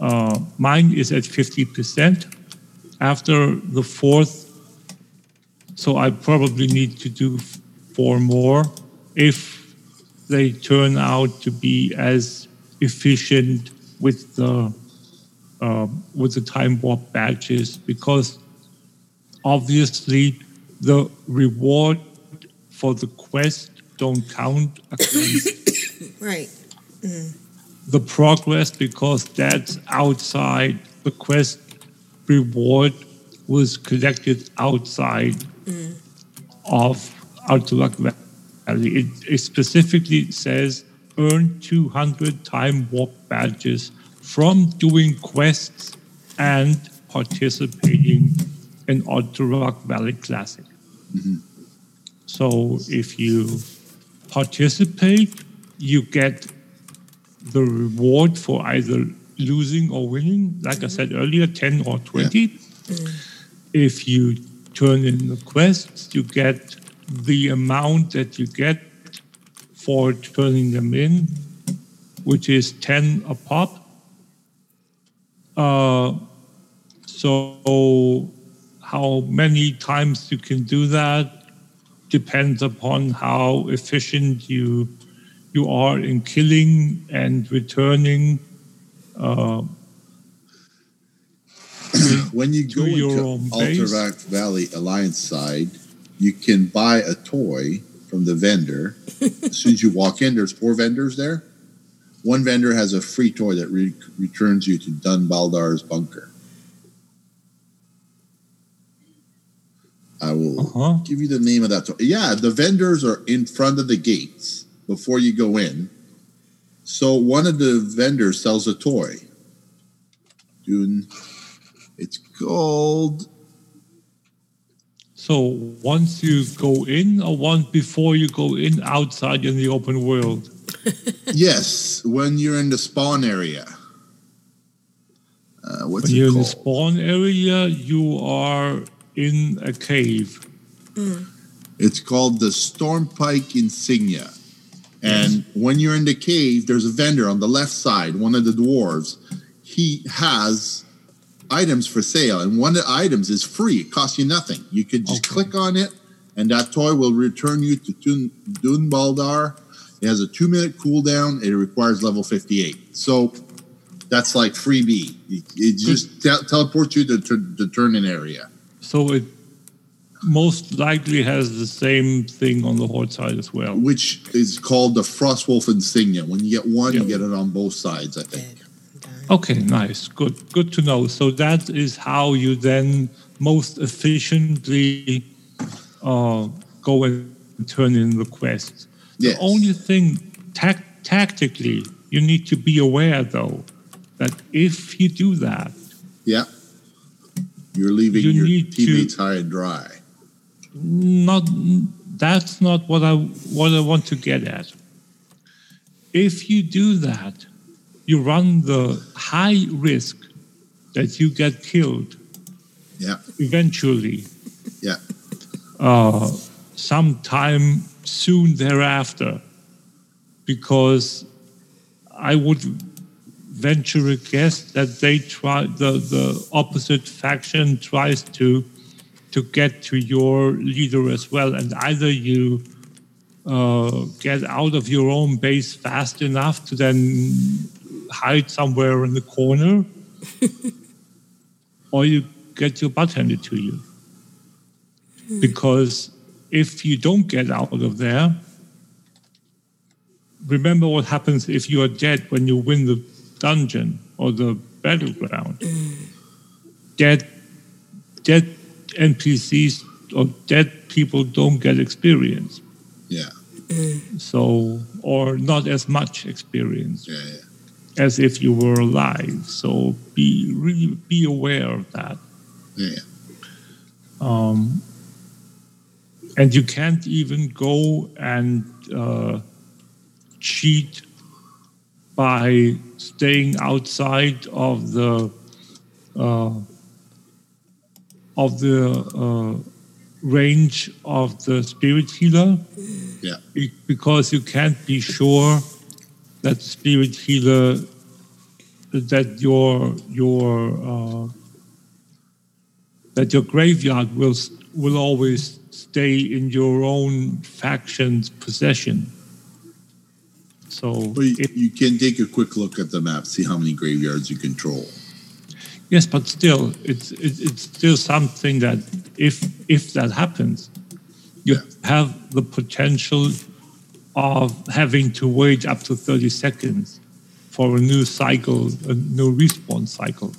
Uh, mine is at 50%. After the fourth, so I probably need to do four more if they turn out to be as efficient with the uh, with the time warp badges because obviously the reward for the quest don't count Right. Mm. the progress because that's outside the quest reward was collected outside Mm. of Alterac. It, it specifically says earn 200 time warp badges from doing quests and participating in Alterac Valley Classic. Mm-hmm. So if you participate, you get the reward for either losing or winning, like I mm-hmm. said earlier, 10 or 20. Mm. If you turn in the quests, you get the amount that you get for turning them in, which is 10 a pop. Uh, so, how many times you can do that depends upon how efficient you you are in killing and returning. Uh, when you go to your into. Alterac Valley Alliance side, you can buy a toy from the vendor. as soon as you walk in, there's four vendors there. One vendor has a free toy that re- returns you to Dun Baldar's bunker. I will Uh-huh. give you the name of that toy. Yeah, the vendors are in front of the gates before you go in. So one of the vendors sells a toy. Dune. It's called so once you go in, or once before you go in outside in the open world. yes, when you're in the spawn area. Uh, what's when it you're in the spawn area, you are in a cave. It's called the Stormpike Insignia. And when you're in the cave, there's a vendor on the left side, one of the dwarves. He has items for sale, and one of the items is free. It costs you nothing. You could just click on it, and that toy will return you to Dun, Dun Baldar. It has a two minute cooldown. It requires level 58. So that's like freebie. It, it just te- teleports you to, to the turning area. So it most likely has the same thing on the horde side as well. which is called the Frostwolf Insignia. When you get one, you get it on both sides, I think. Okay, nice. Good. Good to know. So that is how you then most efficiently uh, go and turn in the quest. Yes. The only thing tac- tactically you need to be aware though that if you do that, Yeah. You're leaving You your need to- teammates high and dry. not that's not what I what I want to get at. If you do that, you run the high risk that you get killed Yeah. eventually Yeah. uh, sometime soon thereafter because I would venture a guess that they try the, the opposite faction tries to to get to your leader as well and either you uh, get out of your own base fast enough to then hide somewhere in the corner or you get your butt handed to you because if you don't get out of there, remember what happens if you are dead when you win the dungeon or the battleground. Mm. Dead, dead NPCs or dead people don't get experience. Yeah. So, or not as much experience Yeah. yeah. As if you were alive. So be really be aware of that. Yeah. Um, and you can't even go and uh, cheat by staying outside of the uh, of the uh, range of the spirit healer Yeah. because you can't be sure that spirit healer that your your uh, that your graveyard will will always stay in your own faction's possession. So you, you can take a quick look at the map, see how many graveyards you control. yes, but still, it's it, it's still something that if if that happens, you have the potential of having to wait up to thirty seconds for a new cycle, a new respawn cycle.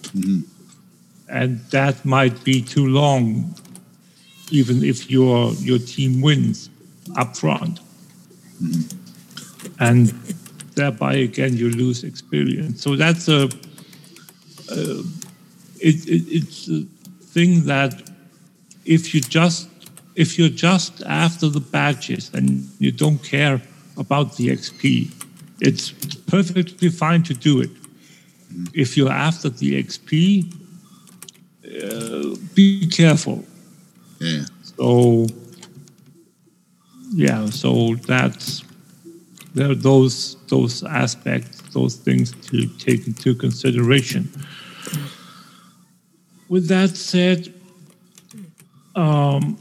and that might be too long, even if your your team wins up front, and thereby again you lose experience. So that's a, uh, it, it, it's a thing that if you just if you're just after the badges and you don't care about the XP, it's perfectly fine to do it. If you're after the XP, uh, be careful. Yeah. So, yeah, so that's there are those those aspects, those things to take into consideration. With that said, um,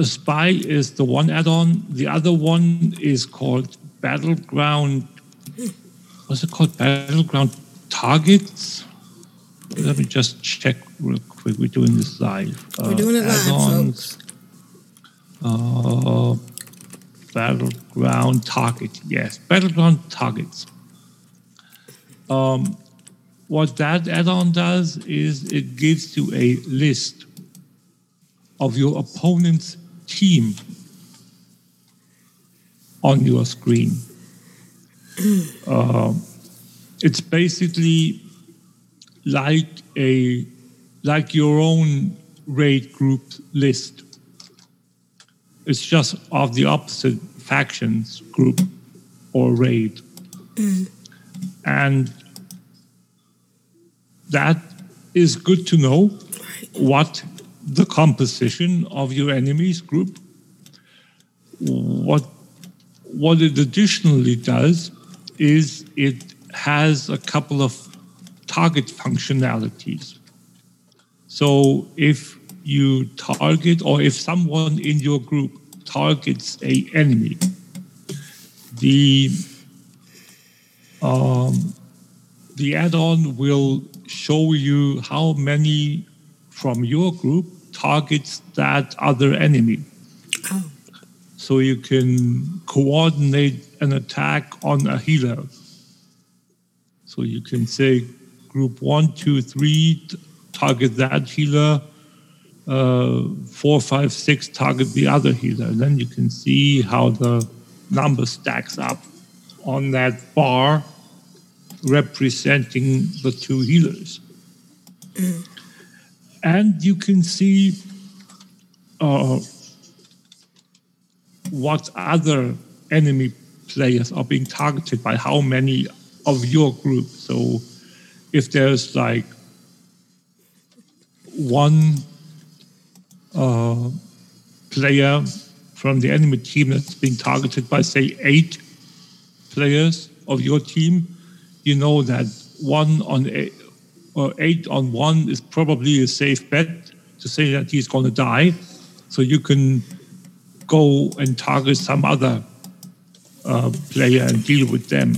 spy is the one add-on. The other one is called Battleground. What's it called? Battleground Targets. Let me just check real quick. We're doing this live. We're doing it live, add-ons. Uh, battleground target. Yes, battleground targets. Um, what that add-on does is it gives you a list of your opponent's team on your screen. Um, it's basically like a like your own raid group list. It's just of the opposite factions group or raid. And that is good to know what the composition of your enemy's group. What what it additionally does is it has a couple of target functionalities. So if you target or if someone in your group targets a enemy, the um, the add-on will show you how many from your group targets that other enemy. So you can coordinate an attack on a healer. So you can say group one, two, three, target that healer, uh, four, five, six, target the other healer. And then you can see how the number stacks up on that bar representing the two healers. And you can see uh, what other enemy players are being targeted by how many of your group. So if there's like one uh, player from the enemy team that's being targeted by, say, eight players of your team, you know that one on eight, or eight on one is probably a safe bet to say that he's going to die. So you can go and target some other uh, player and deal with them.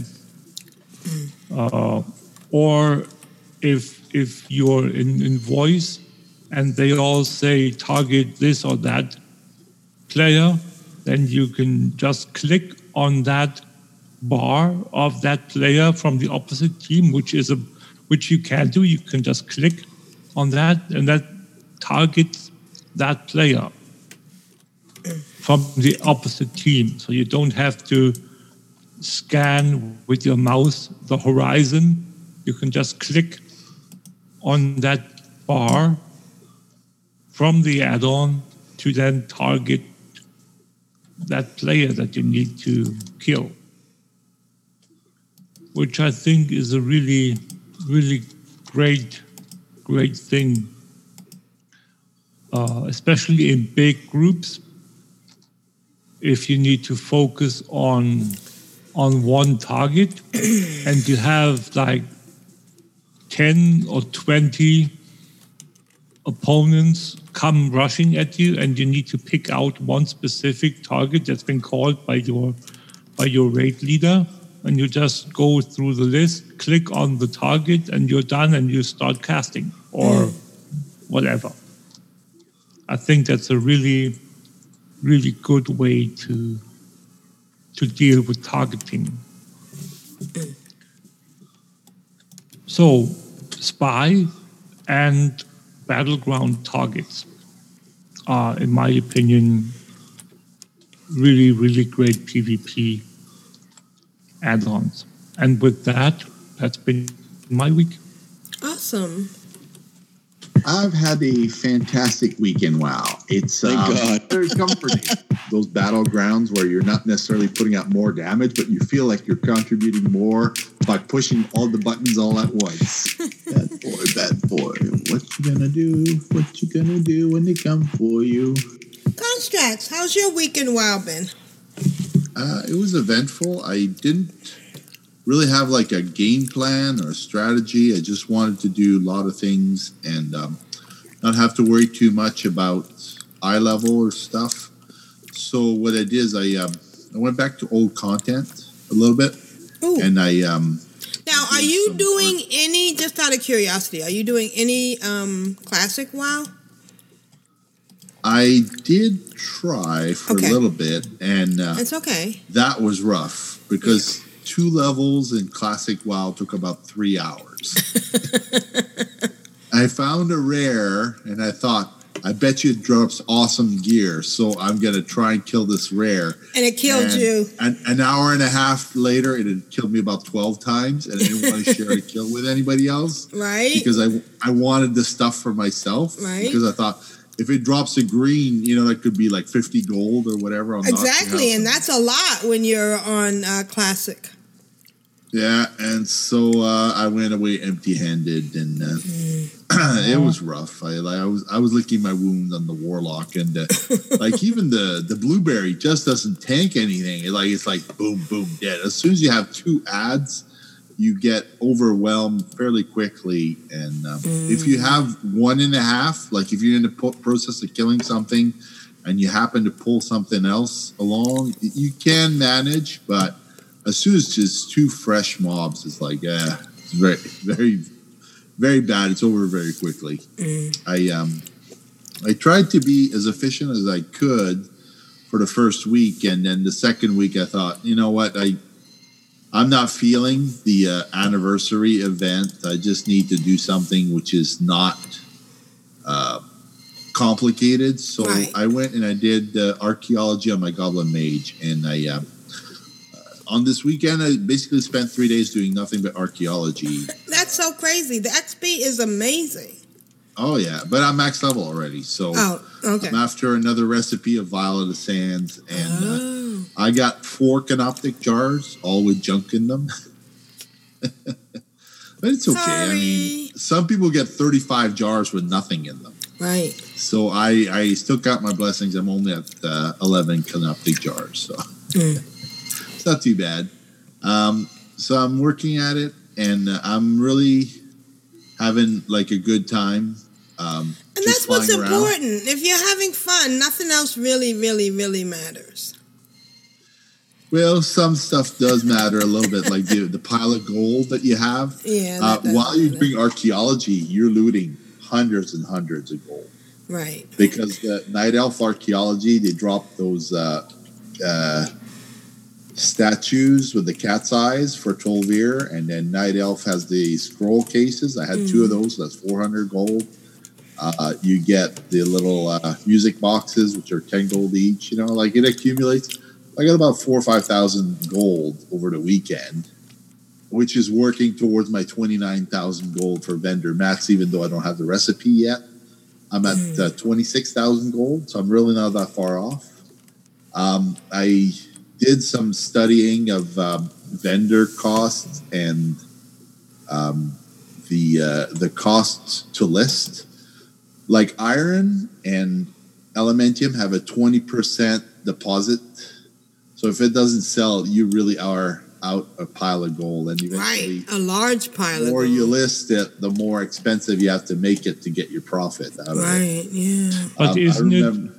Uh, or if if you're in, in voice and they all say target this or that player, then you can just click on that bar of that player from the opposite team, which is a which you can do. You can just click on that and that targets that player. from the opposite team. So you don't have to scan with your mouse the horizon. You can just click on that bar from the add on to then target that player that you need to kill. Which I think is a really, really great, great thing, uh, especially in big groups. If you need to focus on on one target and you have like 10 or 20 opponents come rushing at you and you need to pick out one specific target that's been called by your by your raid leader and you just go through the list click on the target and you're done and you start casting or mm. whatever. I think that's a really really good way to to deal with targeting. So spy and battleground targets are, in my opinion, really, really great PvP add ons. And with that, that's been my week. Awesome. I've had a fantastic weekend. Wow, it's Thank um, God. very comforting. Those battlegrounds where you're not necessarily putting out more damage, but you feel like you're contributing more by pushing all the buttons all at once. bad boy, bad boy, what you gonna do? What you gonna do when they come for you? Constraxx, how's your weekend WoW been? Uh, it was eventful. I didn't really have like a game plan or a strategy. I just wanted to do a lot of things and um, not have to worry too much about eye level or stuff. So what I did is I um, I went back to old content a little bit, and I um, Now, are you doing any, just out of curiosity, are you doing any um, classic WoW? I did try for Okay. a little bit, and uh, It's okay. that was rough because two levels in classic WoW took about three hours. I found a rare, and I thought, I bet you it drops awesome gear, so I'm gonna try and kill this rare. And it killed And you. An, an hour and a half later, it had killed me about twelve times, and I didn't want to share a kill with anybody else Right? because I I wanted the stuff for myself. Right. Because I thought if it drops a green, you know, that could be like fifty gold or whatever. I'm exactly, and that's a lot when you're on uh, classic. Yeah, and so uh, I went away empty-handed, and uh, it was rough. I like I was I was licking my wounds on the warlock, and uh, like even the the blueberry just doesn't tank anything. It, like it's like boom, boom, dead. As soon as you have two ads, you get overwhelmed fairly quickly. And um, if you have one and a half, like if you're in the po- process of killing something, and you happen to pull something else along, you can manage, but as soon as just two fresh mobs, it's like, yeah, it's very, very, very bad. It's over very quickly. I um, I tried to be as efficient as I could for the first week, and then the second week, I thought, you know what, I I'm not feeling the uh, anniversary event. I just need to do something which is not uh, complicated. So I went and I did uh, archaeology on my Goblin Mage, and I. Uh, on this weekend, I basically spent three days doing nothing but archaeology. That's so crazy. The XP is amazing. Oh yeah, but I'm max level already, so Oh, okay. I'm after another recipe of Vial of Sands, and uh, I got four canopic jars, all with junk in them. but it's okay. I mean, some people get 35 jars with nothing in them. Right. So I, I still got my blessings. I'm only at uh, 11 canopic jars, so it's not too bad. Um, so I'm working at it, and uh, I'm really having like a good time. Um, And that's what's around. important. If you're having fun, nothing else really, really, really matters. Well, some stuff does matter a little bit, like the, the pile of gold that you have. Yeah, Uh, while you're doing archaeology, you're looting hundreds and hundreds of gold Right. because the night elf archaeology they drop those uh, uh, statues with the cat's eyes for Tol'vir, and then night elf has the scroll cases. I had two of Mm. those. That's 400 gold. Uh, you get the little uh, music boxes, which are ten gold each. You know, like it accumulates. I got about four or five thousand gold over the weekend, which is working towards my twenty nine thousand gold for vendor max. Even though I don't have the recipe yet, I'm at uh, twenty six thousand gold, so I'm really not that far off. Um, I did some studying of um, vendor costs and um, the uh, the costs to list. Like iron and Elementium have a twenty percent deposit, so if it doesn't sell, you really are out a pile of gold. And eventually, Right. A large pile the more gold. you list it, the more expensive you have to make it to get your profit out of it. Right, yeah. But Um, isn't it? remember-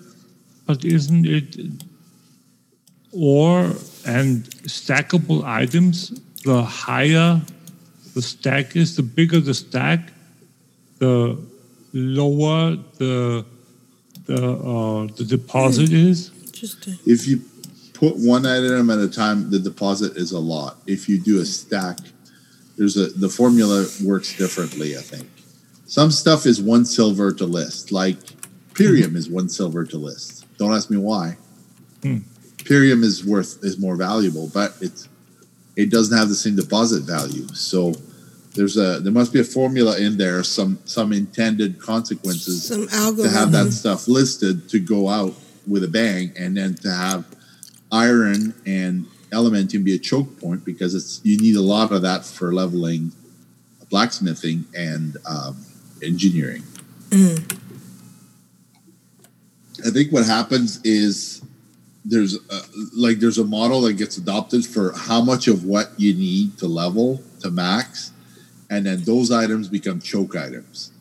But isn't it ore and stackable items? The higher the stack is, the bigger the stack, the lower the the uh, the deposit is. Interesting. If you put one item at a time, the deposit is a lot. If you do a stack, there's a the formula works differently. I think some stuff is one silver to list, like Pyrium is one silver to list. Don't ask me why. Hmm. Pyrium is worth is more valuable, but it's it doesn't have the same deposit value. So there's a there must be a formula in there, some some intended consequences Some to have that stuff listed to go out with a bang, and then to have iron and elementium be a choke point because it's you need a lot of that for leveling blacksmithing and um, engineering. Mm. I think what happens is there's a, like there's a model that gets adopted for how much of what you need to level to max, and then those items become choke items,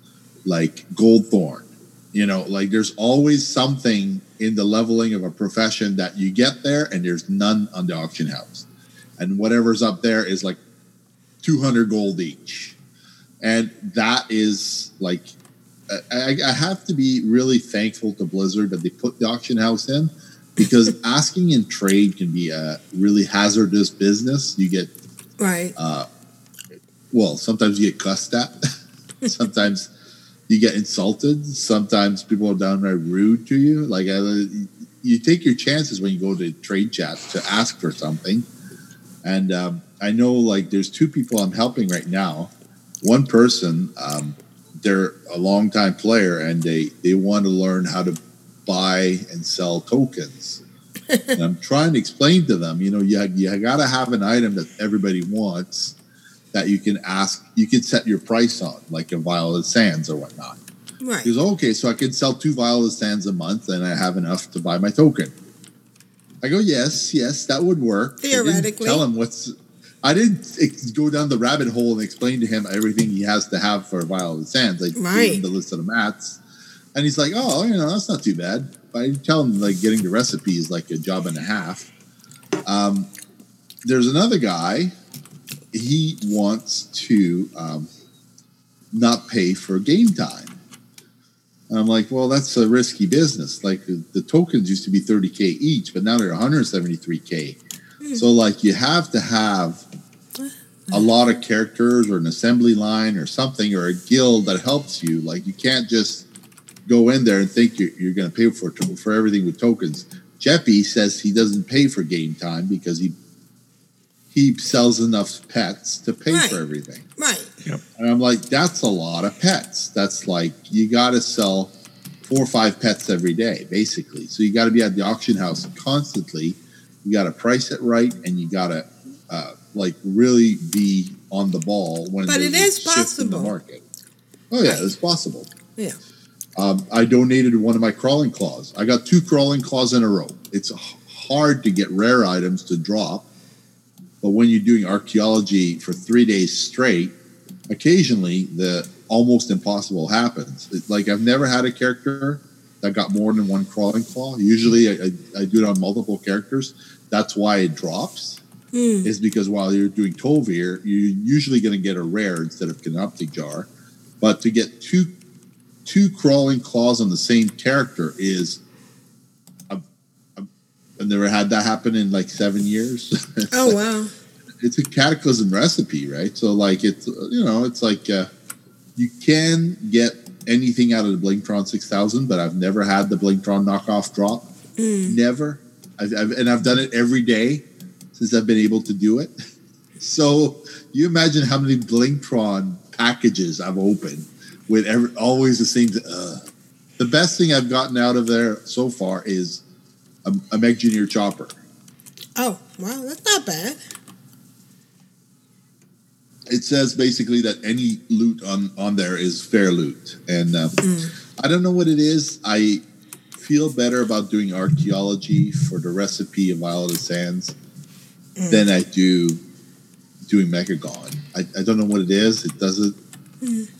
like gold thorn. You know, like there's always something in the leveling of a profession that you get there, and there's none on the auction house, and whatever's up there is like 200 gold each, and that is like I, I have to be really thankful to Blizzard that they put the auction house in because asking in trade can be a really hazardous business. You get, Right. uh, well, sometimes you get cussed at, sometimes you get insulted, sometimes people are downright rude to you. Like, uh, you take your chances when you go to trade chat to ask for something. And um, I know, like, there's two people I'm helping right now. One person, um, they're a longtime player and they they want to learn how to buy and sell tokens. and I'm trying to explain to them, you know, you you got to have an item that everybody wants that you can ask, you can set your price on, like a Violet Sands or whatnot. Right. He goes, okay, so I can sell two Violet Sands a month and I have enough to buy my token. I go, yes, yes, that would work. Theoretically. tell him what's. I didn't go down the rabbit hole and explain to him everything he has to have for Violet Sands. I gave Right. him the list of the mats, and he's like, "Oh, you know, that's not too bad." But I tell him like getting the recipe is like a job and a half. Um, there's another guy. He wants to um, not pay for game time. And I'm like, well, that's a risky business. Like the, the tokens used to be 30k each, but now they're 173k. So like you have to have a lot of characters or an assembly line or something or a guild that helps you. Like you can't just go in there and think you're, you're going to pay for for everything with tokens. Jeppy says he doesn't pay for game time because he he sells enough pets to pay for everything. Right. Yep. And I'm like, that's a lot of pets. That's like you got to sell four or five pets every day, basically. So you got to be at the auction house constantly. You got to price it right, and you got to uh, like really be on the ball when But it there's is a shift in the possible. market. Oh yeah, it's possible. Yeah. Um, I donated one of my crawling claws. I got two crawling claws in a row. It's hard to get rare items to drop, but when you're doing archaeology for three days straight, occasionally the almost impossible happens. It's like I've never had a character that got more than one crawling claw. Usually, I, I, I do it on multiple characters. That's why it drops. Hmm. Is because while you're doing Tol'vir, you're usually going to get a rare instead of Canopic Jar. But to get two two crawling claws on the same character is I've never had that happen in like seven years. Oh wow. it's a cataclysm recipe, right? So like it's you know it's like uh, you can get anything out of the Blingtron 6000, but I've never had the Blingtron knockoff drop. Never. I've, I've, and I've done it every day since I've been able to do it. So you imagine how many Blingtron packages I've opened with every, always the same. Uh, the best thing I've gotten out of there so far is a, a Meg Junior chopper. Oh, wow, that's not bad. It says basically that any loot on on there is fair loot, and uh, mm. I don't know what it is. I feel better about doing archaeology for the recipe of Violet Sands mm. than I do doing Mechagon. I, I don't know what it is. It doesn't. Mm.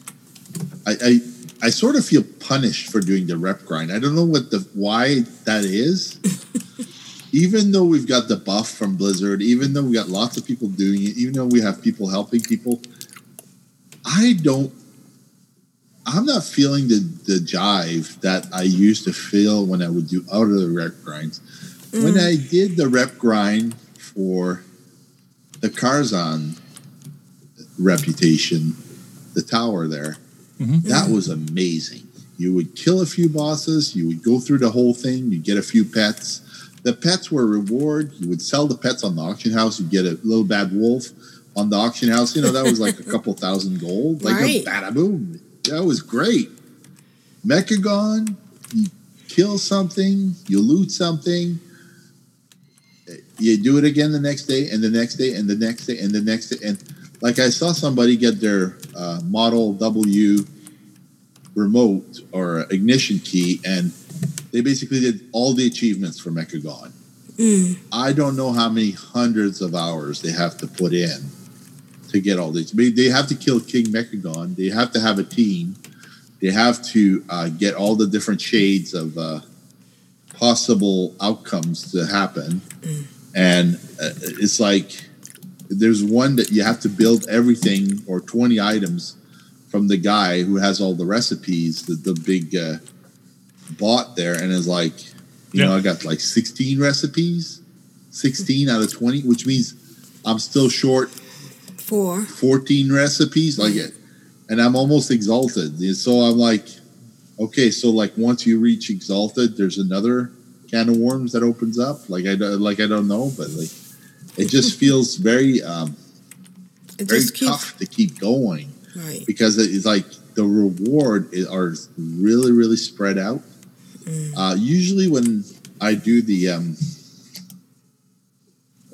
I, I I sort of feel punished for doing the rep grind. I don't know what the why that is. even though we've got the buff from Blizzard, even though we got lots of people doing it, even though we have people helping people, I don't. I'm not feeling the the jive that I used to feel when I would do out of the rep grinds. When mm. I did the rep grind for the Karazhan reputation, the tower there, Mm-hmm. that was amazing. You would kill a few bosses, you would go through the whole thing, you'd get a few pets. The pets were a reward. You would sell the pets on the auction house, you'd get a little bad wolf on the auction house. You know, that was like a couple thousand gold. Like Right. a bada boom. That was great. Mechagon, you kill something, you loot something, eh, you do it again the next day and the next day and the next day and the next day and like i saw somebody get their uh, model w remote or ignition key and they basically did all the achievements for mechagon i don't know how many hundreds of hours they have to put in to get all these. I mean, they have to kill king mechagon they have to have a team. They have to uh, get all the different shades of uh, possible outcomes to happen. And uh, it's like there's one that you have to build everything or 20 items from the guy who has all the recipes the, the big uh, bot there and is like you know i got like 16 recipes 16 out of 20 which means i'm still short Four. 14 recipes like it and i'm almost exalted. And so i'm like okay so like once you reach exalted there's another can of worms that opens up. Like i like i don't know but like it just feels very um It very just keeps tough to keep going right. because it's like the reward is, are really really spread out. Uh, usually when i do the um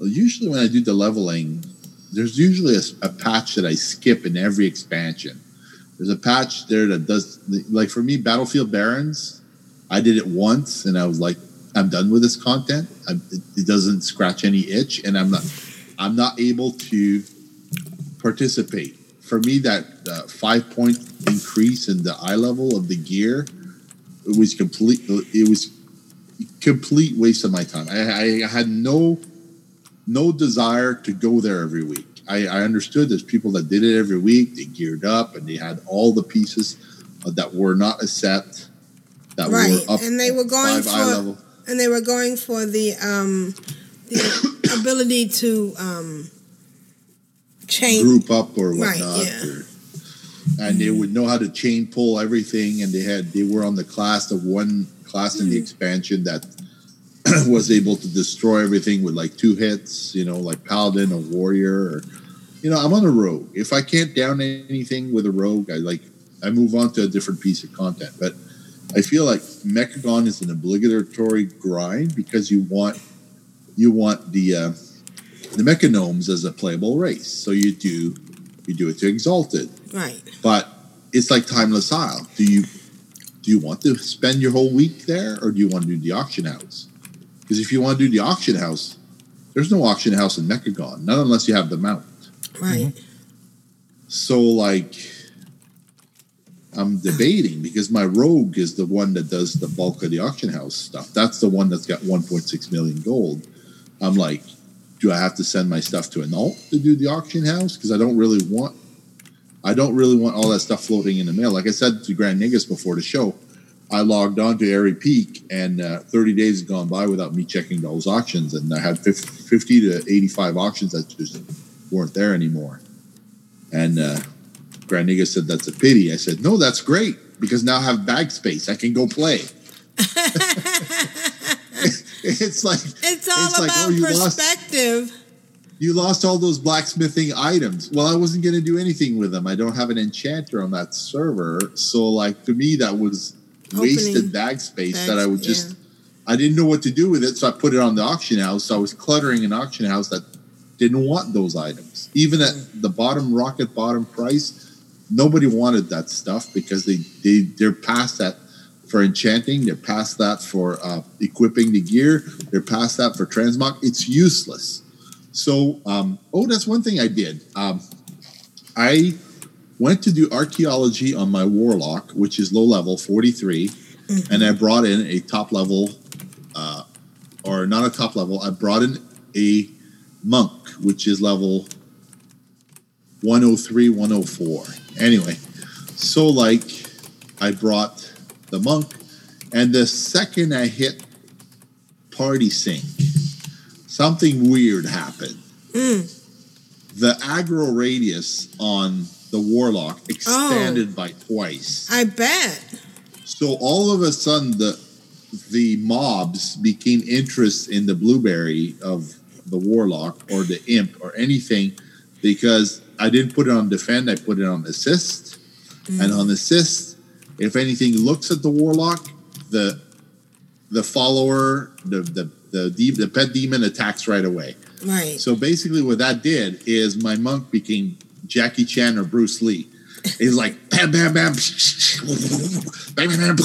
usually when i do the leveling there's usually a, a patch that i skip in every expansion. There's a patch there that does like for me battlefield Barrens i did it once and i was like i'm done with this content. I, it, doesn't scratch any itch and i'm not i'm not able to participate. For me that uh, five point increase in the eye level of the gear it was complete it was complete waste of my time. I, I had no no desire to go there every week. I, I understood there's people that did it every week they geared up and they had all the pieces uh, that were not a set that Right. were up And they were going five eye level and they were going for the um the ability to um change group up or whatnot. Right, yeah. or- and they would know how to chain pull everything, and they had they were on the class of one class in the Hmm. expansion that was able to destroy everything with like two hits. You know, like paladin or warrior, or you know, I'm on a rogue. If I can't down anything with a rogue, I like I move on to a different piece of content. But I feel like Mechagon is an obligatory grind because you want you want the uh, the mechagnomes as a playable race. So you do you do it to exalted, right. but it's like timeless isle. Do you do you want to spend your whole week there, or do you want to do the auction house? Because if you want to do the auction house, there's no auction house in Mechagon, not unless you have the mount. Right. So like I'm debating because my rogue is the one that does the bulk of the auction house stuff. That's the one that's got 1.6 million gold. I'm like, do I have to send my stuff to an alt to do the auction house? Because I don't really want I don't really want all that stuff floating in the mail. Like I said to Grand Nagus before the show, I logged on to Aerie Peak and uh, 30 days gone by without me checking those auctions. And I had 50, 50 to 85 auctions that just weren't there anymore. And uh, Grand Nagus said, that's a pity. I said, no, that's great. because now I have bag space. I can go play. it's like It's all It's like, oh, about oh, you lost- perspective. you lost all those blacksmithing items. Well, I wasn't going to do anything with them. I don't have an enchanter on that server, so like to me that was wasted Opening bag space bags, that I would just. I didn't know what to do with it, so I put it on the auction house. So I was cluttering an auction house that didn't want those items, even at mm. the bottom rocket bottom price. Nobody wanted that stuff because they they they're past that for enchanting. They're past that for uh, equipping the gear. They're past that for transmog. It's useless. So, um, oh, that's one thing I did. Um, I went to do archaeology on my warlock, which is low level, 43, and I brought in a top level, uh, or not a top level, I brought in a monk, which is level 103, 104. Anyway, so like I brought the monk, and the second I hit party sync, something weird happened. Mm. The aggro radius on the warlock expanded oh. by twice. I bet. So all of a sudden, the the mobs became interested in the blueberry of the warlock or the imp or anything because I didn't put it on defend. I put it on assist, and mm. on assist, if anything looks at the warlock, the the follower, the the the, de- the pet demon attacks right away. Right. So basically, what that did is my monk became Jackie Chan or Bruce Lee. He's like bam, bam, bam, bam, bam, bam,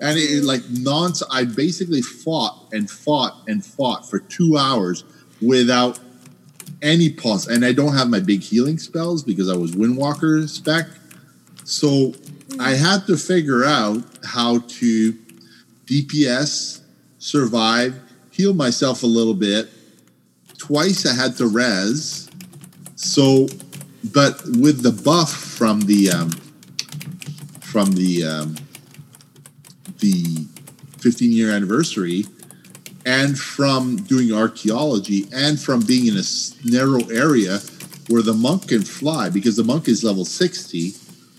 and it like non. I basically fought and fought and fought for two hours without any pause. And I don't have my big healing spells because I was Windwalker spec. So I had to figure out how to DPS, survive, heal myself a little bit. Twice I had to res. So, but with the buff from the um, from the um, the 15 year anniversary, and from doing archaeology, and from being in a narrow area where the monk can fly, because the monk is level 60.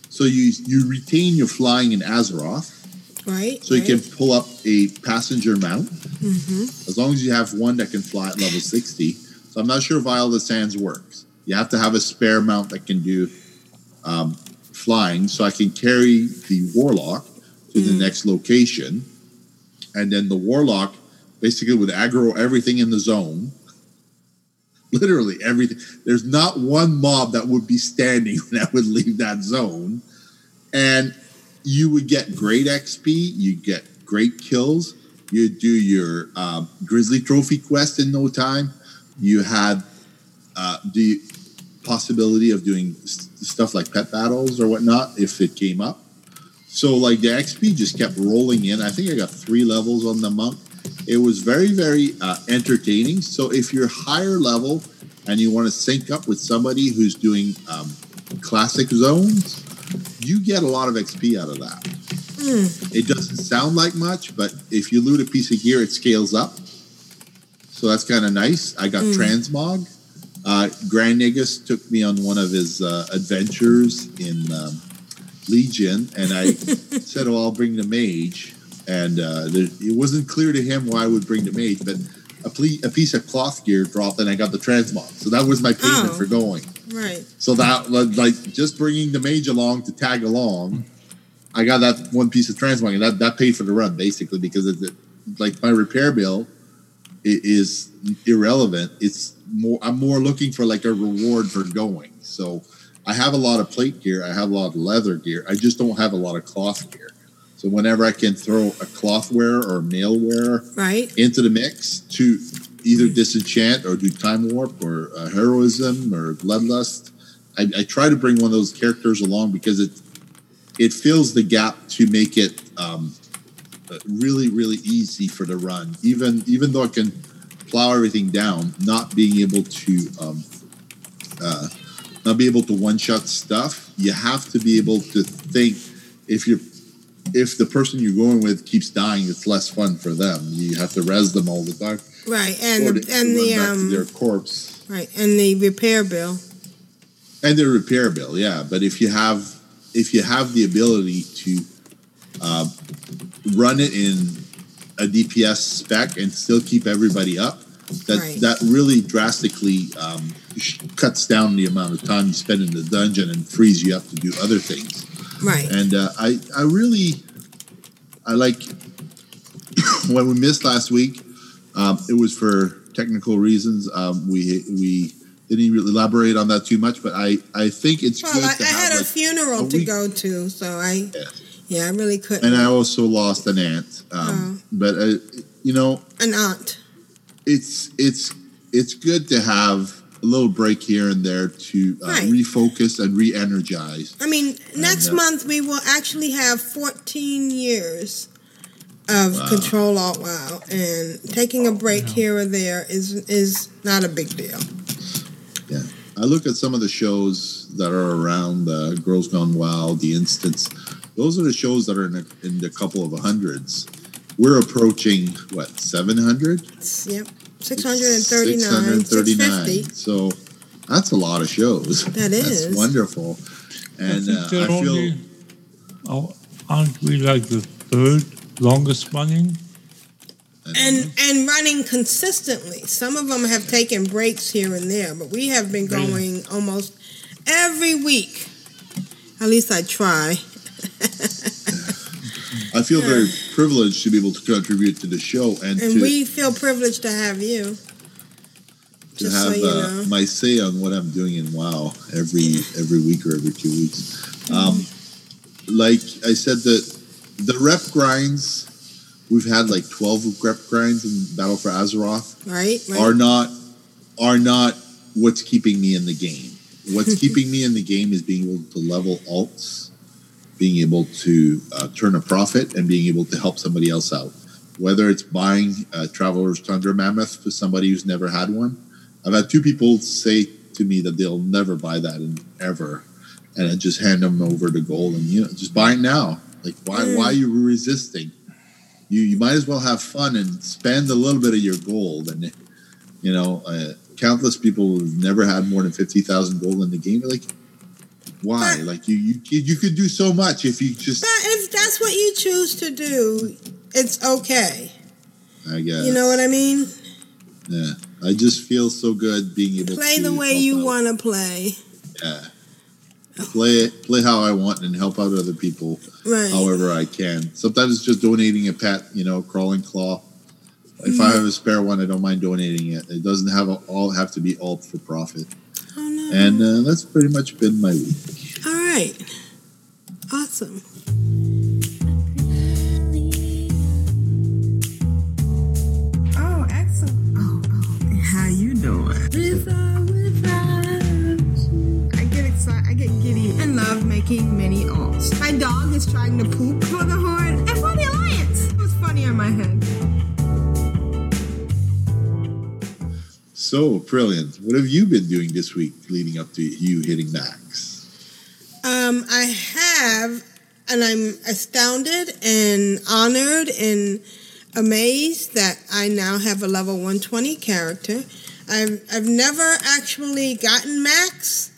So you you retain your flying in Azeroth. Right. So you can pull up a passenger mount Mm-hmm. as long as you have one that can fly at level 60. So I'm not sure if Vial of the Sands works. You have to have a spare mount that can do um, flying. So I can carry the Warlock to the next location. And then the Warlock basically would aggro everything in the zone. Literally everything. There's not one mob that would be standing I would leave that zone. And you would get great XP, you get great kills, you do your um, Grizzly Trophy quest in no time. You had uh, the possibility of doing s- stuff like pet battles or whatnot if it came up. So like the XP just kept rolling in. I think I got three levels on the monk. It was very very uh, entertaining. So if you're higher level and you want to sync up with somebody who's doing um, classic zones, you get a lot of XP out of that. It doesn't sound like much, but if you loot a piece of gear, it scales up. So that's kind of nice. I got Mm. transmog. Uh, Grand Nagus took me on one of his uh, adventures in um, Legion, and I said, "Oh, I'll bring the mage." And uh, there, it wasn't clear to him why I would bring the mage, but a, ple- a piece of cloth gear dropped, and I got the transmog. So that was my payment Oh. for going. Right. So that like just bringing the mage along to tag along, I got that one piece of transmog, and that that paid for the run basically because it, it- like my repair bill is irrelevant. It's more I'm more looking for like a reward for going. So I have a lot of plate gear, I have a lot of leather gear. I just don't have a lot of cloth gear. So whenever I can throw a cloth wear or mail wear Right. into the mix to either disenchant or do time warp or uh, heroism or bloodlust. I, I try to bring one of those characters along because it it fills the gap to make it um, uh, really really easy for the run. Even even though I can plow everything down, not being able to um, uh, not be able to one shot stuff, you have to be able to think if you're if the person you're going with keeps dying, it's less fun for them. You have to res them all the time. Right. And and the um their corpse right and the repair bill. and the repair bill. Yeah, but if you have if you have the ability to uh, run it in a DPS spec and still keep everybody up, that Right. that really drastically um, cuts down the amount of time you spend in the dungeon and frees you up to do other things. Right. And uh, I, I really, I like when we missed last week. Um, it was for technical reasons. Um, we we didn't really elaborate on that too much, but I, I think it's Well, good I, to I have had a funeral a to go to, so I, yeah, I really couldn't. and I also lost an aunt. Um, But uh, you know, An aunt. it's it's it's good to have a little break here and there to uh, Right. refocus and re-energize. I mean, next uh, month we will actually have 14 years of Wow. Control Alt Wow, and taking a break here or there is is not a big deal. Yeah, I look at some of the shows that are around uh, Girls Gone WoW, The Instance. Those are the shows that are in, a, in the couple of hundreds. We're approaching what seven hundred? Yep, 639, 650. So that's a lot of shows. That That's wonderful. And I uh, think they're I feel only, oh, aren't we like the third longest running? And and running consistently. Some of them have taken breaks here and there, but we have been going almost every week. At least I try. I feel very privileged to be able to contribute to the show and, And to we feel privileged to have you. to Just so have you uh, know. my say on what I'm doing in WoW every every week or every two weeks. Um, like I said, the the rep grinds we've had like twelve rep grinds in Battle for Azeroth Right? right. are not are not what's keeping me in the game. What's keeping me in the game is being able to level alts, being able to uh, turn a profit, and being able to help somebody else out. Whether it's buying a Traveler's Tundra Mammoth for somebody who's never had one, I've had two people say to me that they'll never buy that in, ever, and I just hand them over to gold and you know just buy it now. Like why why are you resisting? You you might as well have fun and spend a little bit of your gold and you know uh, countless people who've never had more than fifty thousand gold in the game like why like you you you could do so much if you just But if that's what you choose to do, it's okay. I guess You know what I mean? yeah I just feel so good being able Play to play the way you want to play. yeah play play how I want and help out other people Right. however I can. Sometimes it's just donating a pet, you know, crawling claw. If Mm-hmm. I have a spare one, I don't mind donating it. It doesn't have a, all have to be all for profit. Oh, no. And uh, that's pretty much been my week. All right. Awesome. Oh, excellent. Oh, oh, how you doing? I get excited. I get giddy and love making mini alts. My dog is trying to poop for the So, Brilliant, what have you been doing this week leading up to you hitting max? Um, I have, and I'm astounded and honored and amazed that I now have a level 120 character. I've, I've never actually gotten max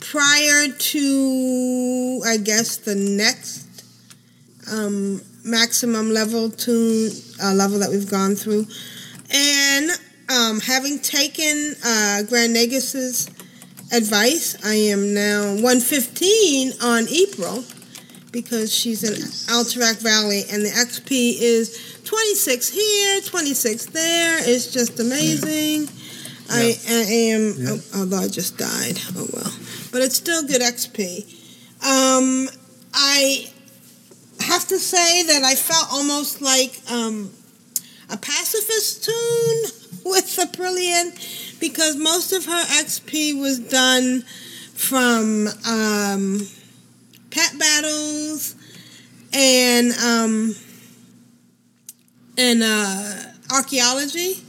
prior to, I guess, the next um, maximum level to uh, level that we've gone through. And um, having taken uh, Grand Nagus's advice, I am now 115 on April because she's in Alterac Valley, and the XP is 26 here, 26 there. It's just amazing. I, I am, oh, although I just died. Oh well, but it's still good XP. Um, I have to say that I felt almost like um, a pacifist tune with the Brilliant because most of her XP was done from um, pet battles and um, and uh, archaeology.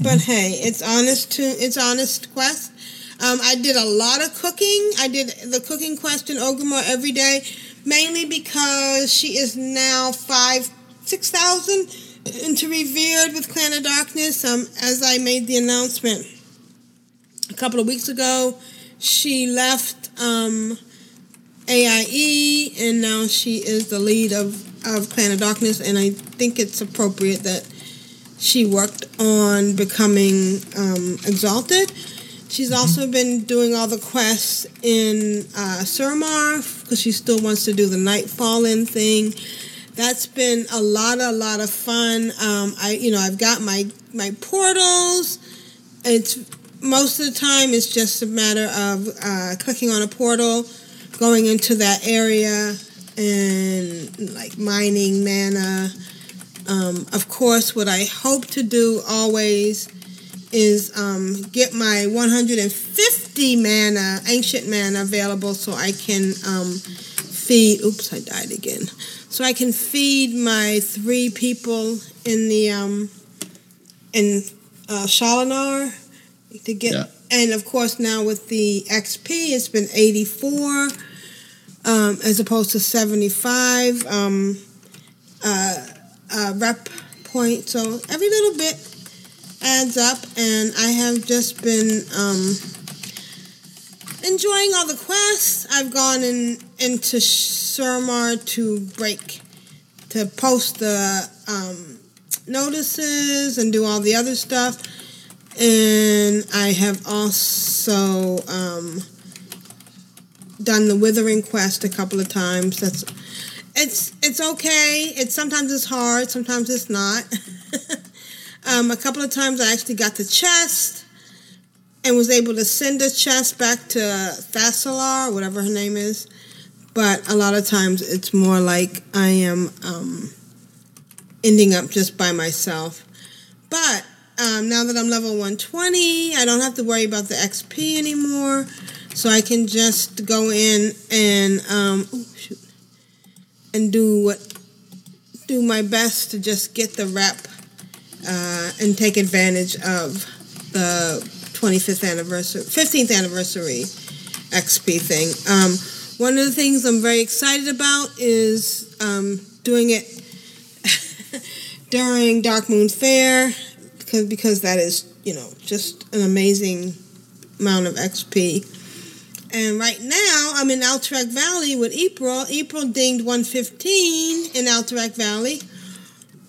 But hey, it's honest to it's honest quest. Um, I did a lot of cooking. I did the cooking quest in Orgrimmar every day, mainly because she is now five six thousand into revered with Clan of Darkness. Um, as I made the announcement a couple of weeks ago, she left um, AIE, and now she is the lead of, of Clan of Darkness, and I think it's appropriate that she worked on becoming um, exalted. She's also been doing all the quests in uh, Suramar because she still wants to do the Nightfallen thing. That's been a lot, a lot of fun. Um, I, you know, I've got my my portals. It's most of the time it's just a matter of uh, clicking on a portal, going into that area, and like mining mana. Um, of course, what I hope to do always is um, get my 150 mana, ancient mana available so I can um, feed. Oops, I died again. So I can feed my three people in the um, in uh, Shal'Aran to get. Yeah. And of course, now with the XP, it's been 84 um, as opposed to 75 um, uh, uh, rep point. So every little bit adds up, and I have just been um, enjoying all the quests. I've gone in into Suramar to break, to post the um, notices and do all the other stuff, and I have also um, done the Withering quest a couple of times. That's it's it's okay. It's sometimes it's hard, sometimes it's not. um, a couple of times I actually got the chest and was able to send the chest back to Thassalar, whatever her name is. But a lot of times it's more like I am um, ending up just by myself. But um, now that I'm level 120, I don't have to worry about the XP anymore. So I can just go in and um, shoot, and do what do my best to just get the rep uh, and take advantage of the 25th anniversary, 15th anniversary XP thing. Um, one of the things I'm very excited about is um, doing it during Darkmoon Faire because because that is you know just an amazing amount of XP. And right now, I'm in Alterac Valley with April. April dinged 115 in Alterac Valley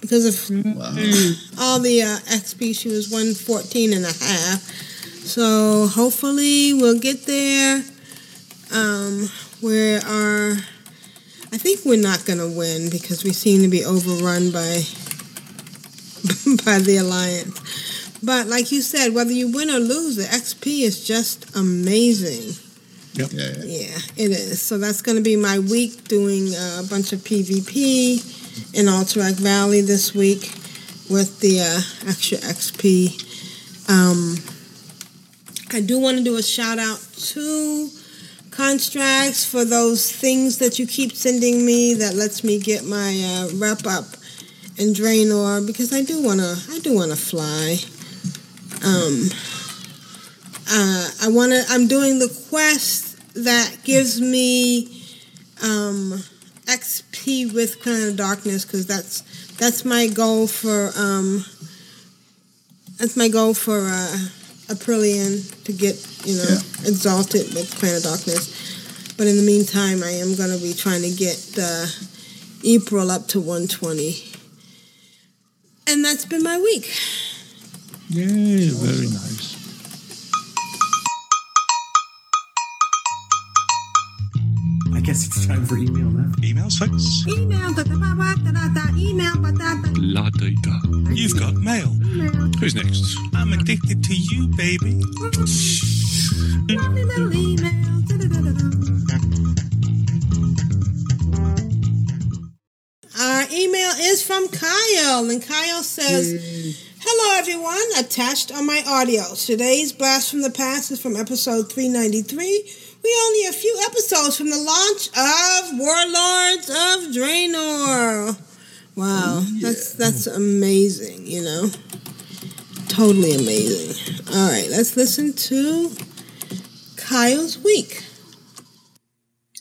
because of all the uh, XP. She was 114 and a half. So hopefully we'll get there. Um, we are, I think we're not going to win because we seem to be overrun by by the Alliance. But like you said, whether you win or lose, the XP is just amazing. Yep. Yeah, yeah. Yeah, it is. So that's going to be my week doing uh, a bunch of PvP in Alterac Valley this week with the uh, extra XP. Um, I do want to do a shout out to Constraxx for those things that you keep sending me that lets me get my uh, up in Draenor because I do want to I do want to fly. Um, uh, I want to. I'm doing the quest that gives me um, XP with Clan of Darkness because that's that's my goal for um, that's my goal for uh, Aprillian to get you know exalted with Clan of Darkness. But in the meantime, I am going to be trying to get the April up to 120, and that's been my week. Yay, very nice. Guess it's time for email now. Emails, folks? Email, da, da, ba, ba, da, da, da, email, ba, da, da. La data. You've got mail. Who's next? I'm addicted to you, baby. Lovely little email. da, da, da, da, da. Our email is from Kyle, and Kyle says, Hello, everyone. Attached on my audio. Today's Blast from the Past is from episode 393. We only a few episodes from the launch of Warlords of Draenor. Wow, that's that's amazing, you know. Totally amazing. All right, let's listen to Kyle's week.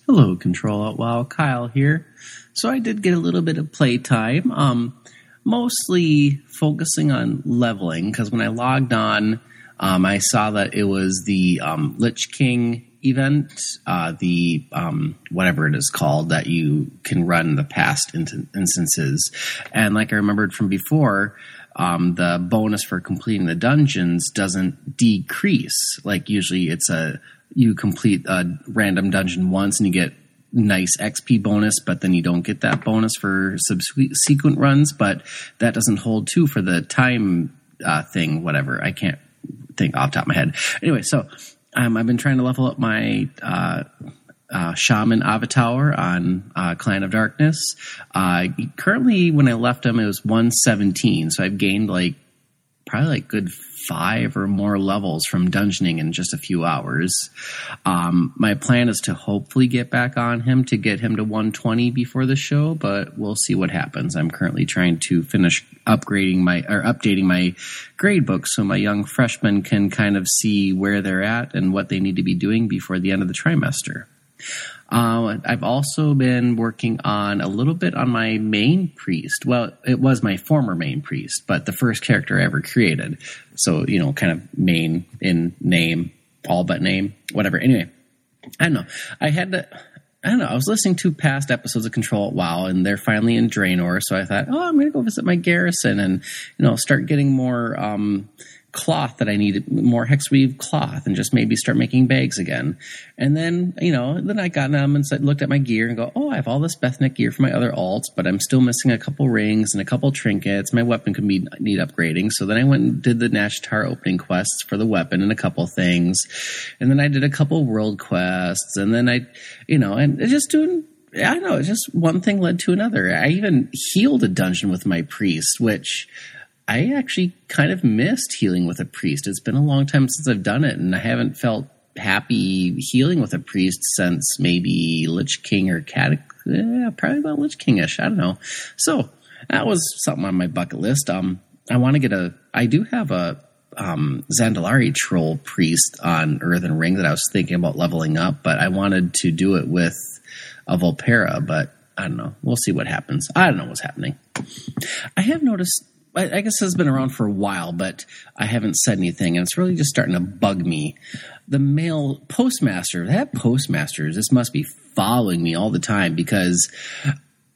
Hello, Control Alt Wow, Kyle here. So I did get a little bit of playtime, um, mostly focusing on leveling because when I logged on, um, I saw that it was the um, Lich King event, uh, the um, whatever it is called that you can run the past in- instances. And like I remembered from before, um, the bonus for completing the dungeons doesn't decrease. Like usually, it's a you complete a random dungeon once and you get nice XP bonus, but then you don't get that bonus for subsequent runs. But that doesn't hold too for the time uh, thing, whatever. I can't think off top of my head. Anyway, so um, I've been trying to level up my uh, uh, Shaman Avatar on uh, Clan of Darkness. Uh, currently, when I left him, it was 117. So I've gained like probably like good five or more levels from dungeoning in just a few hours. Um, my plan is to hopefully get back on him to get him to 120 before the show, but we'll see what happens. I'm currently trying to finish upgrading my or updating my grade book so my young freshmen can kind of see where they're at and what they need to be doing before the end of the trimester. Uh, I've also been working on a little bit on my main priest. Well, it was my former main priest, but the first character I ever created. So, you know, kind of main in name, all but name, whatever. Anyway, I don't know. I had to. I don't know. I was listening to past episodes of Control Alt WoW, and they're finally in Draenor. So I thought, oh, I'm going to go visit my garrison and you know start getting more um, cloth that I needed, more hex weave cloth, and just maybe start making bags again. And then, you know, then I got them and said, looked at my gear and go, oh, I have all this Benthic gear for my other alts, but I'm still missing a couple rings and a couple trinkets. My weapon could be need upgrading. So then I went and did the Nazjatar opening quests for the weapon and a couple things, and then I did a couple world quests, and then I, you know, and just doing I don't know, just one thing led to another. I even healed a dungeon with my priest, which I actually kind of missed healing with a priest. It's been a long time since I've done it, and I haven't felt happy healing with a priest since maybe Lich King or Cat. Eh, probably about Lich Kingish. I don't know. So that was something on my bucket list. Um, I want to get a. I do have a um, Zandalari troll priest on Earthen Ring that I was thinking about leveling up, but I wanted to do it with a Vulpera, but I don't know. We'll see what happens. I don't know what's happening. I have noticed I, guess has been around for a while, but I haven't said anything, and it's really just starting to bug me. The mail postmaster, that postmaster, this must be following me all the time because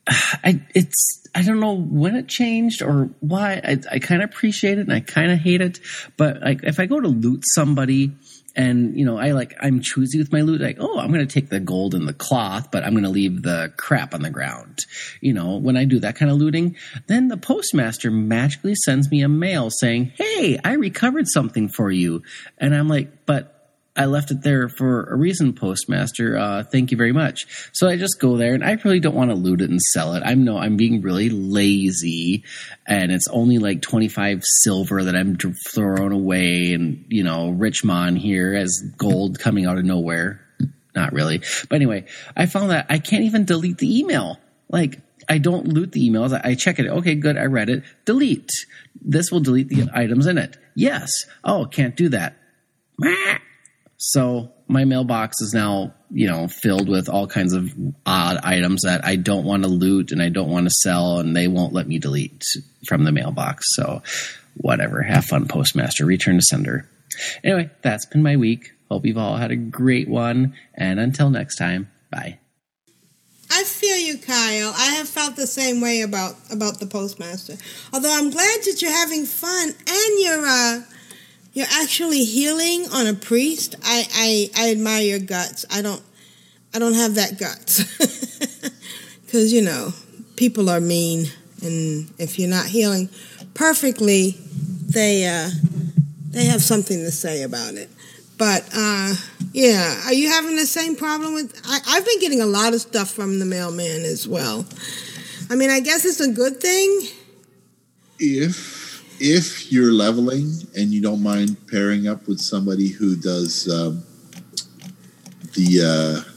I it's I don't know when it changed or why. I, I kind of appreciate it and I kind of hate it, but if I go to loot somebody and you know i like i'm choosy with my loot. Like oh i'm going to take the gold and the cloth but i'm going to leave the crap on the ground. You know when i do that kind of looting then the postmaster magically sends me a mail saying hey i recovered something for you. And i'm like but I left it there for a reason, Postmaster. Uh, thank you very much. So I just go there, and I really don't want to loot it and sell it. I'm no, I'm being really lazy, and it's only like 25 silver that I'm throwing away, and you know, Richmond here as gold coming out of nowhere. Not really, but anyway, I found that I can't even delete the email. Like I don't loot the emails. I check it. Okay, good. I read it. Delete. This will delete the items in it. Yes. Oh, can't do that. So my mailbox is now, you know, filled with all kinds of odd items that I don't want to loot and I don't want to sell, and they won't let me delete from the mailbox. So whatever. Have fun, postmaster. Return to sender. Anyway, that's been my week. Hope you've all had a great one. And until next time, bye. I feel you, Kyle. I have felt the same way about about the postmaster. Although I'm glad that you're having fun and you're uh you're actually healing on a priest. I, I, I admire your guts. I don't I don't have that guts. Cause you know, people are mean and if you're not healing perfectly, they uh they have something to say about it. But uh yeah, are you having the same problem with I, I've been getting a lot of stuff from the mailman as well. I mean I guess it's a good thing. If if you're leveling and you don't mind pairing up with somebody who does um, the uh,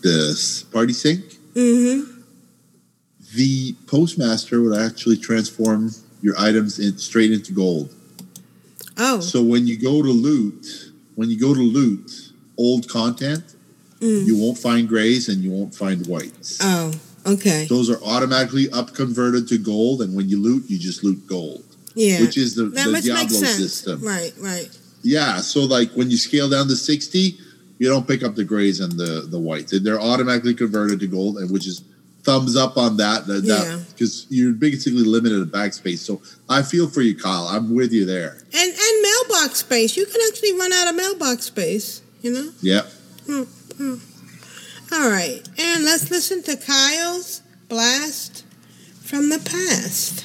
the party sync, mm-hmm. the postmaster would actually transform your items in, straight into gold. Oh, so when you go to loot, when you go to loot old content, mm. you won't find grays and you won't find whites. Oh, okay. Those are automatically up converted to gold, and when you loot, you just loot gold. Yeah. Which is the, the Diablo system. Right, right. Yeah. So like when you scale down to 60, you don't pick up the grays and the the whites. They're automatically converted to gold, and which is thumbs up on that. That Yeah. because you're basically limited to backspace. So I feel for you, Kyle. I'm with you there. And and mailbox space. You can actually run out of mailbox space. You know. Yep. Hmm, hmm. All right, and let's listen to Kyle's blast from the past,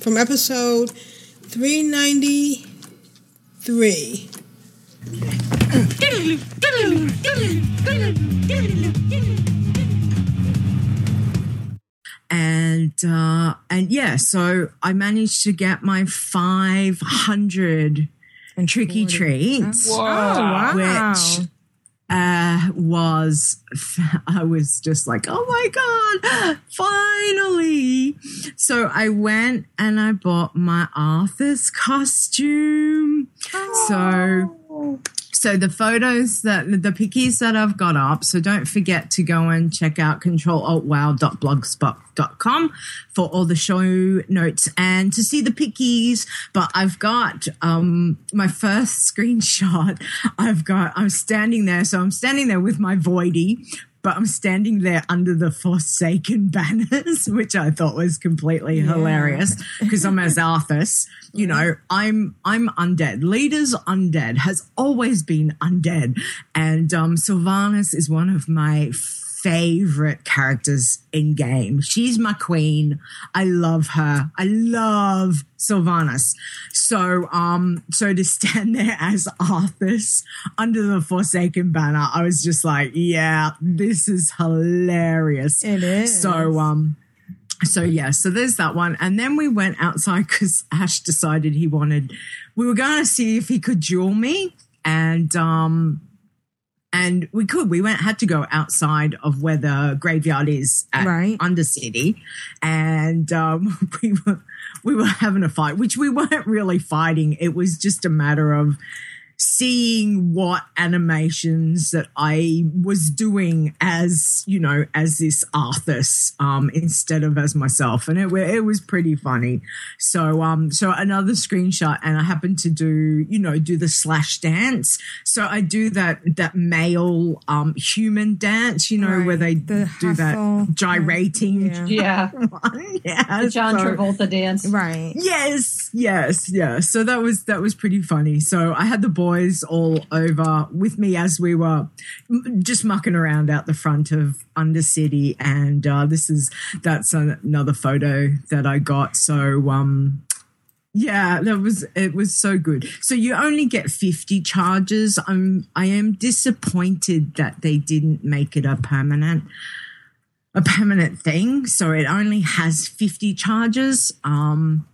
from episode three ninety three. and uh, and yeah, so I managed to get my five hundred and tricky treats. Oh, wow. which uh, was I was just like, oh my god, finally! So I went and I bought my Arthas' costume. So so the photos that the pickies that I've got up, so don't forget to go and check out controlaltwow.blogspot.com for all the show notes and to see the pickies. But I've got um my first screenshot. I've got I'm standing there, so I'm standing there with my voidy. But I'm standing there under the Forsaken banners, which I thought was completely Yeah. hilarious because I'm as Arthas. You know, I'm I'm undead. Leader's undead has always been undead, and um, Sylvanas is one of my favorite characters in game. She's my queen. I love her. I love Sylvanas. So um so to stand there as Arthas under the Forsaken banner, I was just like, yeah, this is hilarious. It is. So um so yeah, so there's that one. And then we went outside because Ash decided he wanted we were gonna see if he could duel me. And um and we could. We went had to go outside of where the graveyard is at Undercity, and um, we were we were having a fight, which we weren't really fighting. It was just a matter of seeing what animations that I was doing as you know as this Arthas um, instead of as myself, and it it was pretty funny. So um so another screenshot, and I happened to do you know do the slash dance. So I do that that male um human dance, you know, where they do that gyrating. Yeah. yeah, The John so- Travolta dance. Right. Yes, yes, yes. So that was that was pretty funny. So I had the boys all over with me as we were just mucking around out the front of Undercity, and uh, this is that's an- another photo that I got. So um, yeah, that was it was so good. So you only get 50 charges. I'm I am disappointed that they didn't make it a permanent a permanent thing. So it only has 50 charges. Um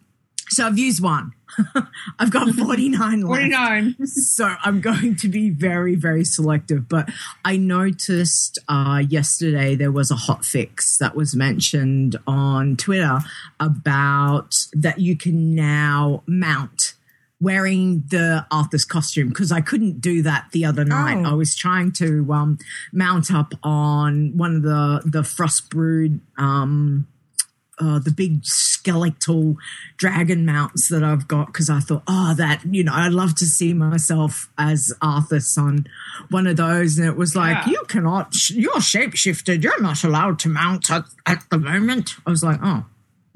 so I've used one. I've got 49 left. 49. So I'm going to be very, very selective. But I noticed uh, yesterday there was a hot fix that was mentioned on Twitter about that you can now mount wearing the Arthas' costume because I couldn't do that the other night. Oh. I was trying to um, mount up on one of the the Frostbrood um, uh, the big skeletal dragon mounts that I've got because I thought, oh, that you know, I'd love to see myself as Arthas on one of those, and it was like, Yeah. you cannot, sh- you're shapeshifted, you're not allowed to mount at, at the moment. I was like, oh.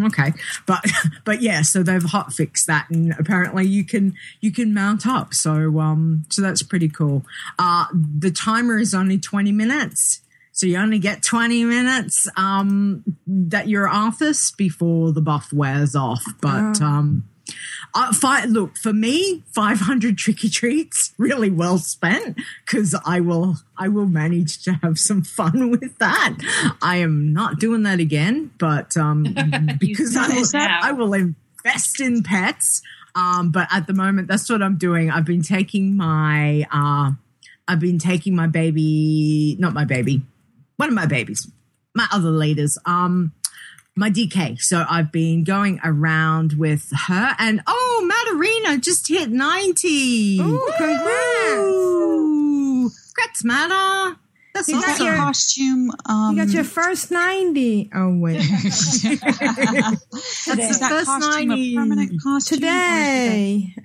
Okay, but but yeah, so they've hot fixed that, and apparently you can you can mount up. So um, so that's pretty cool. Uh, the timer is only twenty minutes, so you only get 20 minutes um, that you're Arthas before the buff wears off. But Oh. um, I, fi- look, for me, 500 tricky treats, really well spent because I will, I will manage to have some fun with that. I am not doing that again, but um, because I will, I will invest in pets. Um, but at the moment, that's what I'm doing. I've been taking my, uh, I've been taking my baby, not my baby, one of my babies, my other leaders, um, my DK. So I've been going around with her, and oh, Matarina just hit 90. Ooh, congrats. Ooh, congrats, Mata. That's You got awesome. your- costume. Um, you got your first 90. Oh, wait. That's That's is that first costume 90. a permanent costume? or is Today.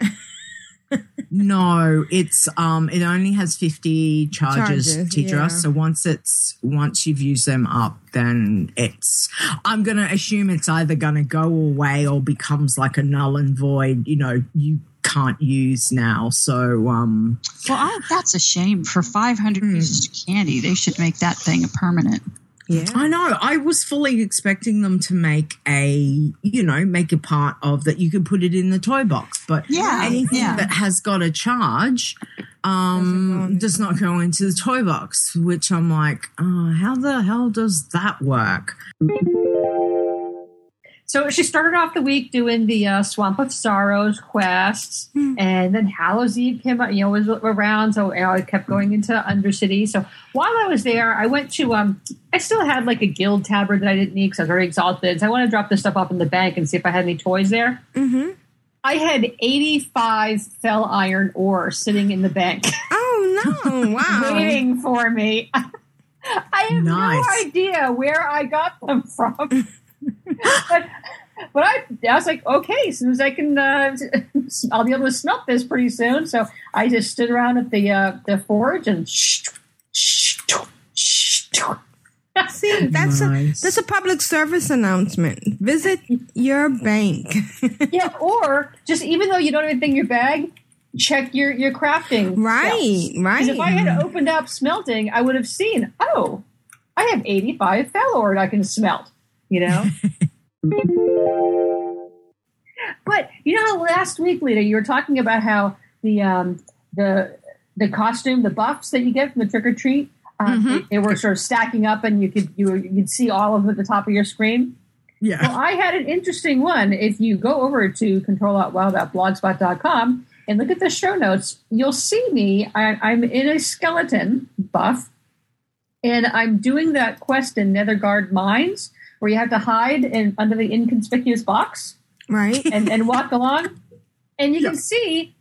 a- No, it's um it only has 50 charges, Charges, Tidra. yeah. So once it's once you've used them up, then it's I'm gonna assume it's either gonna go away or becomes like a null and void, you know, you can't use now. So um Well, I, that's a shame. For 500 Hmm. pieces of candy, they should make that thing a permanent. Yeah. I know. I was fully expecting them to make a, you know, make a part of that you could put it in the toy box. But Yeah, anything yeah. that has got a charge um does not go into the toy box, which I'm like, oh, how the hell does that work? So she started off the week doing the uh, Swamp of Sorrows quests, and then Hallows Eve came out, you know, was around. So you know, I kept going into Undercity. So while I was there, I went to, um, I still had like a guild tabard that I didn't need because I was very exalted. So I want to drop this stuff off in the bank and see if I had any toys there. Mm-hmm. I had 85 fel iron ore sitting in the bank. Oh no! Wow. waiting for me. I have Nice. no idea where I got them from. but but I, I was like, okay, as soon as I can, uh, I'll be able to smelt this pretty soon. So I just stood around at the uh, the forge and See, that's Nice. a that's a public service announcement. Visit your bank. yeah, or just even though you don't even think in your bag, check your your crafting. Right, spells. 'Cause right. If I had opened up smelting, I would have seen. Oh, I have eighty five fel ore I can smelt. You know. but you know, last week, Lita, you were talking about how the um, the the costume, the buffs that you get from the trick or treat, um, they, they were sort of stacking up, and you could you you'd see all of them at the top of your screen. Yeah. Well, I had an interesting one. If you go over to controlaltwow.blogspot.com and look at the show notes, you'll see me. I, I'm in a skeleton buff, and I'm doing that quest in Netherguard Mines where you have to hide in under the inconspicuous box, right? And and walk along, and you can see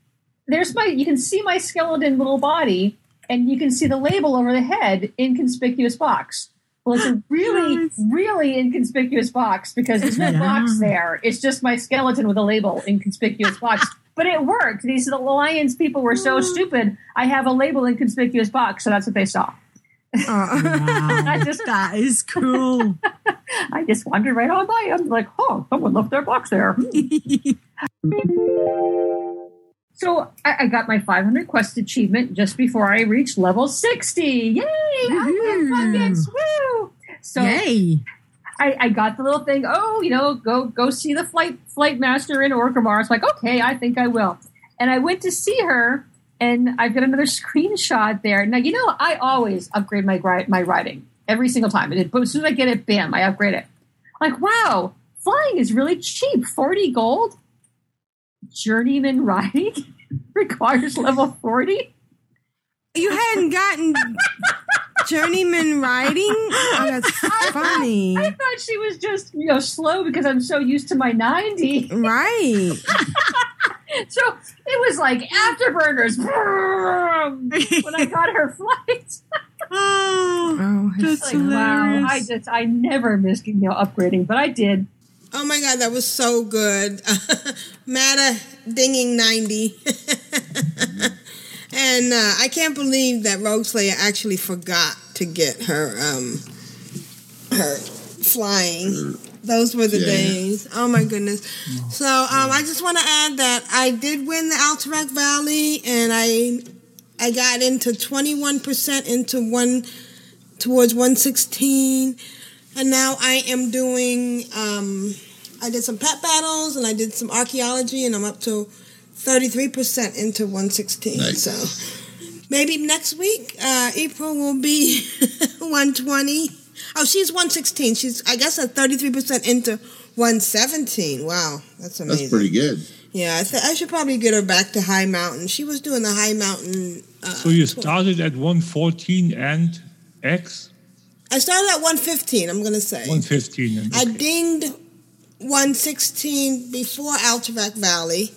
there's my you can see my skeleton little body, and you can see the label over the head, inconspicuous box. Well, it's a really, really inconspicuous box because there's no Yeah. box there. It's just my skeleton with a label, inconspicuous box. But it worked. These the Lions people were so stupid. I have a label, inconspicuous box, so that's what they saw. Oh. I just that is cool. I just wandered right on by. I'm like, oh, someone left their box there. Hmm. so I, I got my 500 quest achievement just before I reached level 60. Yay! Woo! So Yay. I, I got the little thing. Oh, you know, go go see the flight flight master in Orgrimmar. It's like, okay, I think I will. And I went to see her, and I've got another screenshot there. Now, you know, I always upgrade my my riding every single time. And as soon as I get it, bam, I upgrade it. Like, wow, flying is really cheap. Forty gold. Journeyman riding requires level forty. You hadn't gotten journeyman riding? Oh, that's funny. I thought she was just you know slow because I'm so used to my ninety. Right. so it was like afterburners when I got her flight. Oh, It's like, wow! I just I never missed you know upgrading, but I did. Oh my god, that was so good. Matta dinging 90. and uh, I can't believe that Rogue Slayer actually forgot to get her um her flying. Those were the Yeah. days. Oh my goodness. So um, I just want to add that I did win the Alterac Valley and I I got into 21% into one towards 116 and now I am doing um I did some pet battles and I did some archaeology and I'm up to 33% into 116. Nice. So maybe next week uh April will be 120. Oh, she's 116. She's I guess at 33% into 117. Wow, that's amazing. That's pretty good. Yeah, I, th- I should probably get her back to Highmountain. She was doing the Highmountain. Uh, So you started at 114 and X? I started at 115, I'm going to say. 115. And, I dinged 116 before Alterac Valley.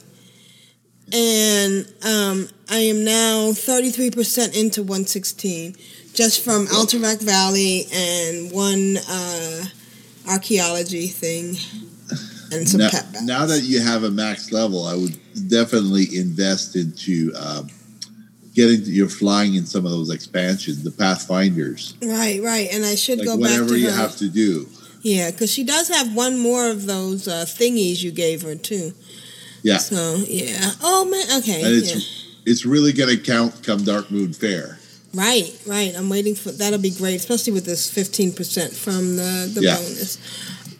And um, I am now 33% into 116 just from Alterac Valley and one uh, archaeology thing. and some now, pet bats. now that you have a max level, I would definitely invest into um, getting your flying in some of those expansions, the Pathfinders, Right, right. And I should like go back whatever to you her. have to do. Yeah, because she does have one more of those uh, thingies you gave her too. Yeah, So yeah. Oh man. Okay. and it's yeah. it's really going to count come Darkmoon Faire. Right, right. I'm waiting for that'll be great, especially with this 15% from the, the Yeah. bonus.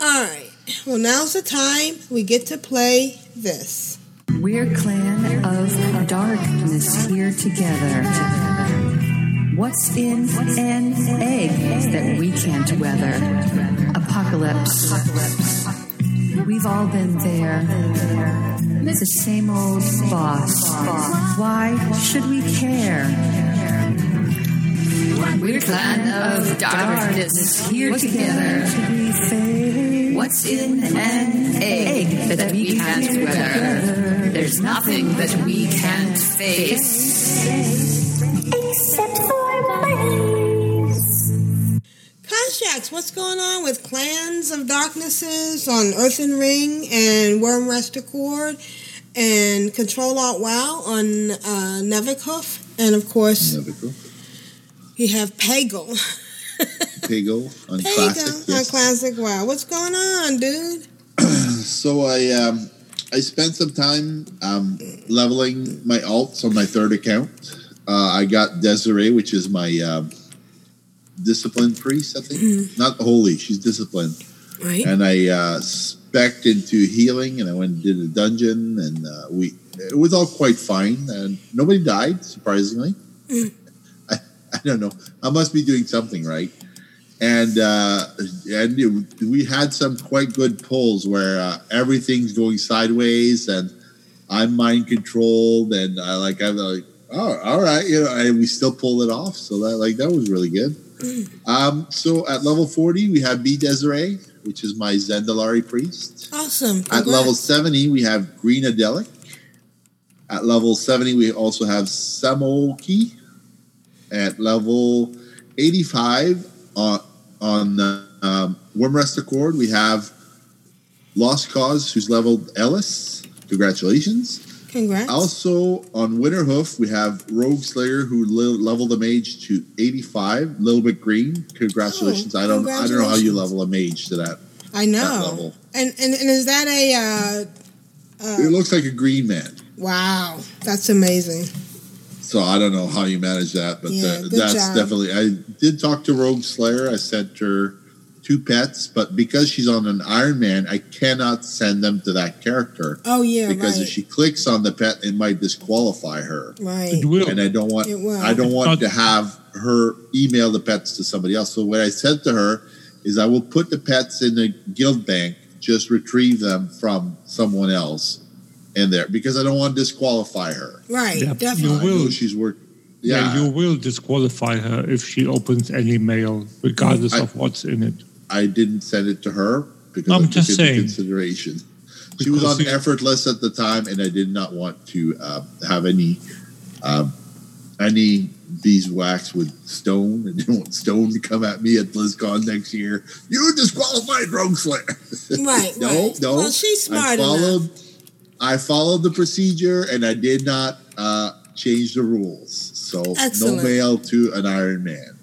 All right. Well, now's the time we get to play this. We're clan of darkness here together. What's in an egg that we can't weather? Apocalypse. We've all been there. It's the same old boss. Why should we care? We're clan of darkness here together. What's in an egg that we can't weather? There's nothing that we can't face. Except for my Constraxx, what's going on with Clans of Darknesses on Earthen Ring and Wyrmrest Accord and Control Alt WoW on uh, Nevikhof? And of course, you have Pagle. Pago on Pagle Classic. on yes. Classic WoW. What's going on, dude? so I um, I spent some time um, leveling my alts on my third account. Uh, I got Desiree, which is my um, disciplined priest. I think not holy. She's disciplined. Right. And I uh, into healing, and I went and did a dungeon, and uh, we it was all quite fine. And nobody died, surprisingly. I, I don't know. I must be doing something right. And uh, and it- we had some quite good pulls where uh, everything's going sideways, and I'm mind controlled, and I like I'm like, oh, all right, you know, and we still pulled it off. So that like that was really good. Um, so at level 40, we have B Desiree, which is my Zandalari priest. Awesome. At level 70, we have Green Adelic. At level 70, we also have Samoki. At level 85, on, on uh, um, Wyrmrest Accord, we have Lost Cause, who's leveled Ellis. Congratulations. Congrats. Also on Winterhoof, we have Rogue Slayer who le- leveled a mage to 85, a little bit green. Congratulations. I don't I don't know how you level a mage to that. I that know. level. And, and and is that a uh, uh, It looks like a green man. wow? That's amazing. So I don't know how you manage that, but Yeah, uh, good that's job. definitely. I did talk to Rogue Slayer. I sent her two pets, but because she's on an Iron Man, I cannot send them to that character. Oh yeah, because right. if she clicks on the pet, it might disqualify her. Right. It will. and I don't want It will. I don't want to have her email the pets to somebody else. So what I said to her is I will put the pets in the guild bank, just retrieve them from someone else in there because I don't want to disqualify her. Right, Yeah, definitely. you will. She's work. Yeah. Yeah, you will disqualify her if she opens any mail, regardless I- of what's in it. I didn't send it to her because I'm I just it saying. consideration. She was on you- effortless at the time, and I did not want to uh, have any um, any beeswax with Stone. I didn't want Stone to come at me at BlizzCon next year. You disqualified Rogue Slayer. Right, no, right. no. Well, she's smart I followed. I followed the procedure, and I did not uh, change the rules. So Excellent. no mail to an Iron Man.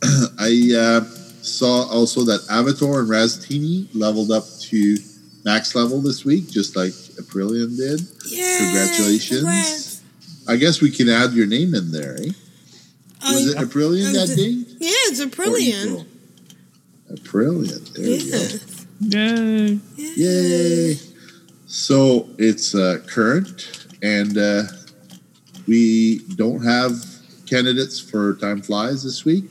I uh, saw also that Avatar and Raztini leveled up to max level this week, just like Aprillian did. Yeah. Congratulations. congrats. I guess we can add your name in there, eh? Was it Aprillian that day? Yeah, it's a Or brilliant. April? Aprillian. There you go. Yeah. Yay. Yay! So it's uh, current, and uh, we don't have candidates for Time Flies this week.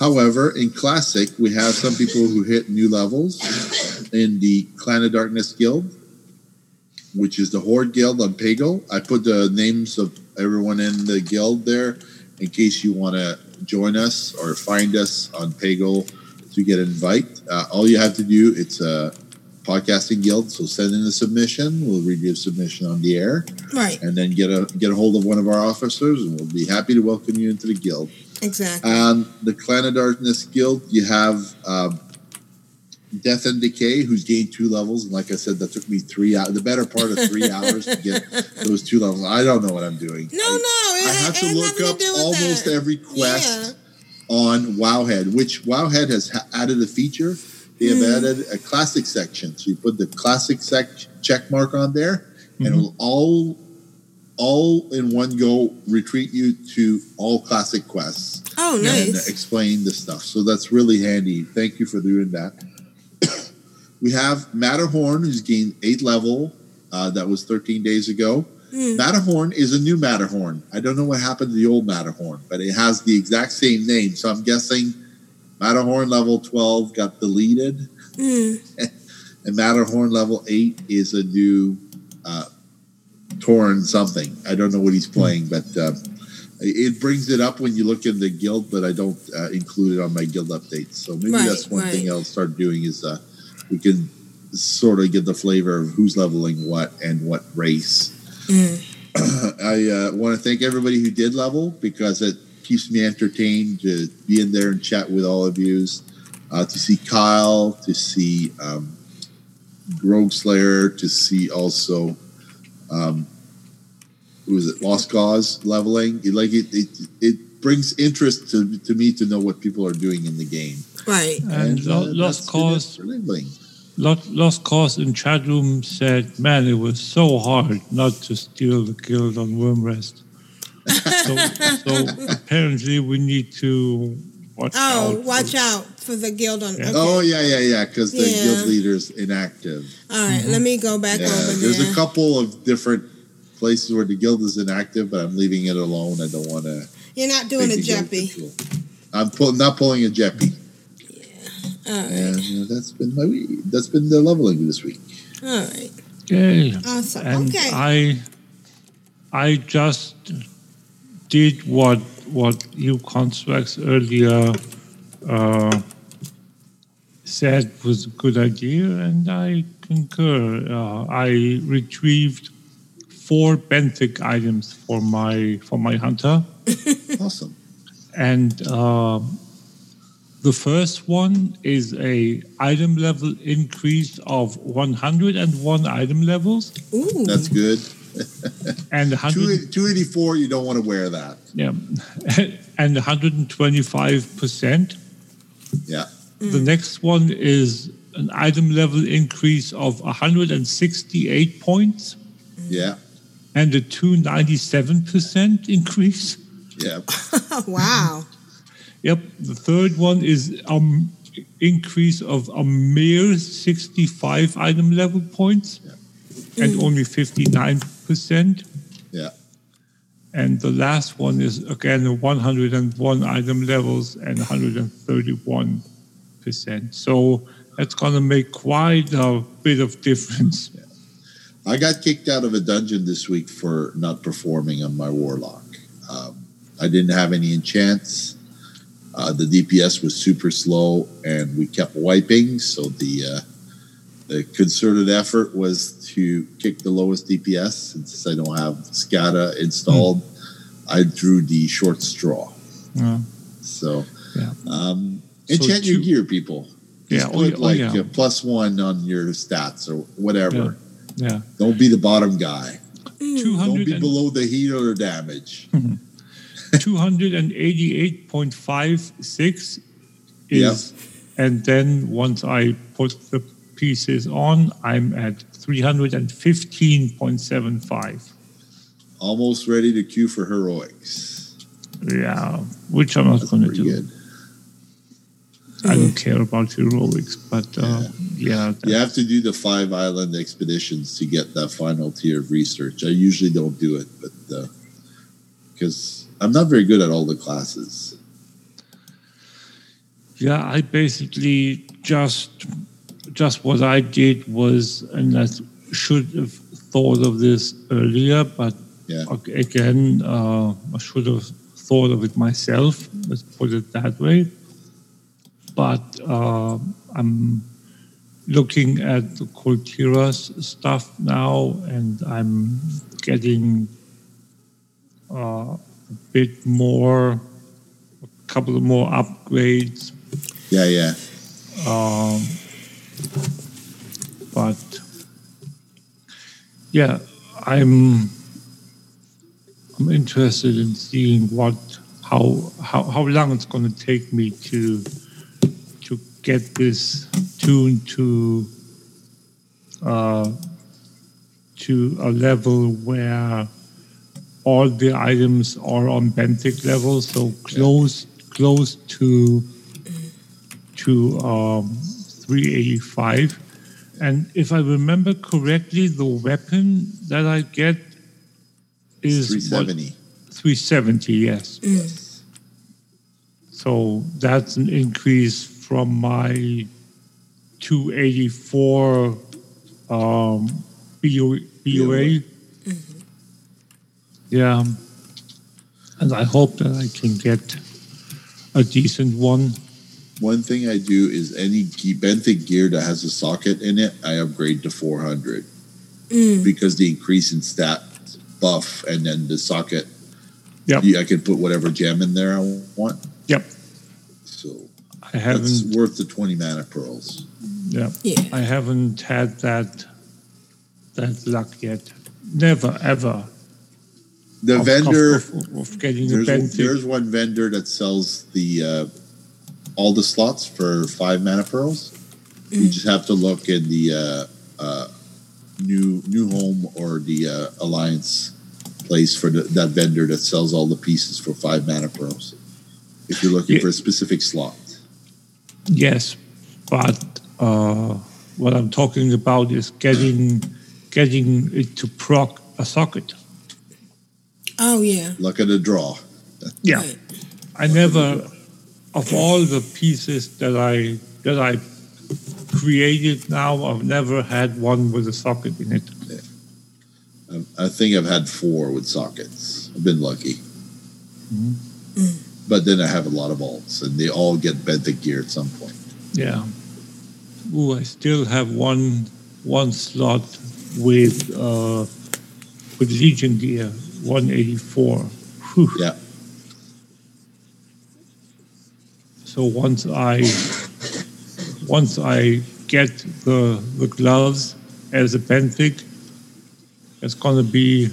However, in Classic, we have some people who hit new levels in the Clan of Darkness Guild, which is the Horde Guild on Pago. I put the names of everyone in the guild there in case you want to join us or find us on Pago to get an invite. Uh, all you have to do it's a podcasting guild, so send in a submission. We'll read your submission on the air, Right. and then get a get a hold of one of our officers, and we'll be happy to welcome you into the guild. Exactly. On the Clan of Darkness Guild, you have um, Death and Decay, who's gained two levels, and like I said, that took me three hours, the better part of three hours to get those two levels. I don't know what I'm doing. No, no, it, I have to look up to almost that. every quest on Wowhead, which Wowhead has ha- added a feature. They have Hmm. added a classic section, so you put the classic sec check mark on there, and it will all all in one go retreat you to all classic quests. Oh, nice! And explain the stuff. So that's really handy. Thank you for doing that. we have Matterhorn, who's gained eight level. Uh, that was 13 days ago. Hmm. Matterhorn is a new Matterhorn. I don't know what happened to the old Matterhorn, but it has the exact same name. So I'm guessing Matterhorn level 12 got deleted, Hmm. and Matterhorn level 8 is a new uh, Torn something. I don't know what he's playing, but uh, it brings it up when you look in the guild, but I don't uh, include it on my guild updates. So maybe Right, that's one thing. I'll start doing is uh, we can sort of get the flavor of who's leveling what and what race. Hmm. I uh, want to thank everybody who did level because it keeps me entertained to be in there and chat with all of you. Uh, to see Kyle, to see um, Rogue Slayer, to see also um, who is it, Lost Cause leveling. It, like it, it, it brings interest to, to me to know what people are doing in the game. Right. And, uh, Lost that's been it Cause, leveling. Lost, Lost Cause in chat room said, "Man, it was so hard not to steal the guild on Wyrmrest." So, so apparently, we need to watch Oh, out. watch out for the guild on. Okay. Oh yeah, yeah, yeah. Because the Yeah. guild leader's inactive. All right, let me go back Yeah, over there's there. a couple of different places where the guild is inactive, but I'm leaving it alone. I don't want to. You're not doing a Jeppy. I'm pull, not pulling a Jeppy, All right. and uh, that's been my week. That's been the leveling this week. All right. Okay. Awesome. And okay. I, I just did what what you Constraxx earlier uh, said was a good idea, and I concur. Uh, I retrieved four benthic items for my for my hunter. awesome. And uh, the first one is a item level increase of 101 item levels. Ooh. That's good. And 100 284, you don't want to wear that. Yeah, and 125 percent. Yeah. The next one is an item level increase of 168 points Yeah. and a 297 percent increase. Yeah. wow. Yep. The third one is um increase of a mere 65 item level points and Mm. only 59 percent. Yeah. And the last one is again 101 item levels and 131 percent. So that's going to make quite a bit of difference. I got kicked out of a dungeon this week for not performing on my warlock. Um, I didn't have any enchants. Uh, the DPS was super slow, and we kept wiping. So the uh, the concerted effort was to kick the lowest DPS. And since I don't have Skada installed, I drew the short straw. Yeah. So, Yeah. um, So enchant your gear, people. Yeah, Just oh, put oh, like yeah. a plus one on your stats or whatever. Yeah. Don't be the bottom guy. Mm. Don't be below the healer damage. 288.56 is, and then once I put the pieces on, I'm at 315.75. Almost ready to queue for heroics. Yeah, which I'm not going to do. I don't care about heroics, but uh, yeah. You have to do the five island expeditions to get that final tier of research. I usually don't do it, but because I'm not very good at all the classes. Yeah, I basically just just what I did was, and I should have thought of this earlier, but Yeah. again, uh, I should have thought of it myself. Let's put it that way. But uh, I'm looking at the Kul Tiras stuff now, and I'm getting uh, a bit more, a couple of more upgrades Yeah, yeah. um, but yeah, I'm I'm interested in seeing what how how how long it's going to take me to to get this tune to uh, to a level where all the items are on benthic level, so close close to to um, 385. And if I remember correctly, the weapon that I get is what- 370. 370, yes. So that's an increase from my 284 um, BOA. BOA. Yeah. And I hope that I can get a decent one. One thing I do is any benthic gear that has a socket in it, I upgrade to 400 Mm. because the increase in stat buff and then the socket, Yep. I can put whatever gem in there I want. Yep. So I that's haven't. worth the 20 mana pearls. Yeah. Yeah. I haven't had that that luck yet. Never ever. The of- vendor, of, of, of getting a there's, benthic. there's one vendor that sells the uh, all the slots for five mana pearls. You just have to look in the uh, uh, new new home or the uh, alliance place for the, that vendor that sells all the pieces for five mana pearls. If you're looking Yeah. for a specific slot, Yes, but uh, what I'm talking about is getting getting it to proc a socket. Oh yeah. Look at the draw. Yeah, I never, of all the pieces that I that I created now, I've never had one with a socket in it. I, I think I've had four with sockets. I've been lucky. But then I have a lot of alts, and they all get benthic gear at some point. Yeah. Ooh, I still have one one slot with uh, with Legion gear, 184. Whew. Yeah. So once I once I get the the gloves as a benthic, it's gonna be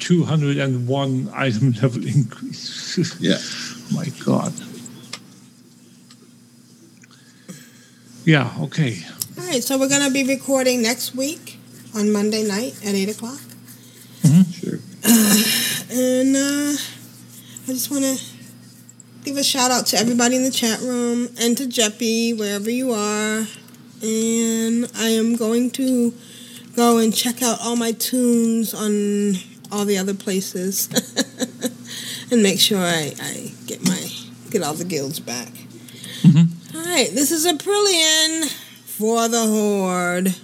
201 item level increase. Yeah. My God. Yeah. Okay. All right, so we're gonna be recording next week on Monday night at eight o'clock. Sure. And uh, I just want to give a shout out to everybody in the chat room and to Jeppy, wherever you are. And I am going to go and check out all my tunes on all the other places and make sure I, I get my get all the guilds back. Mm-hmm. All right, this is Aprillian for the Horde.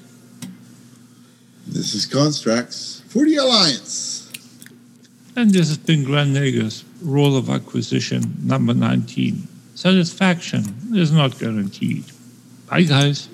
This is Constraxx for the Alliance. And this has been Grand Nagus, role of acquisition number 19. Satisfaction is not guaranteed. Bye, guys.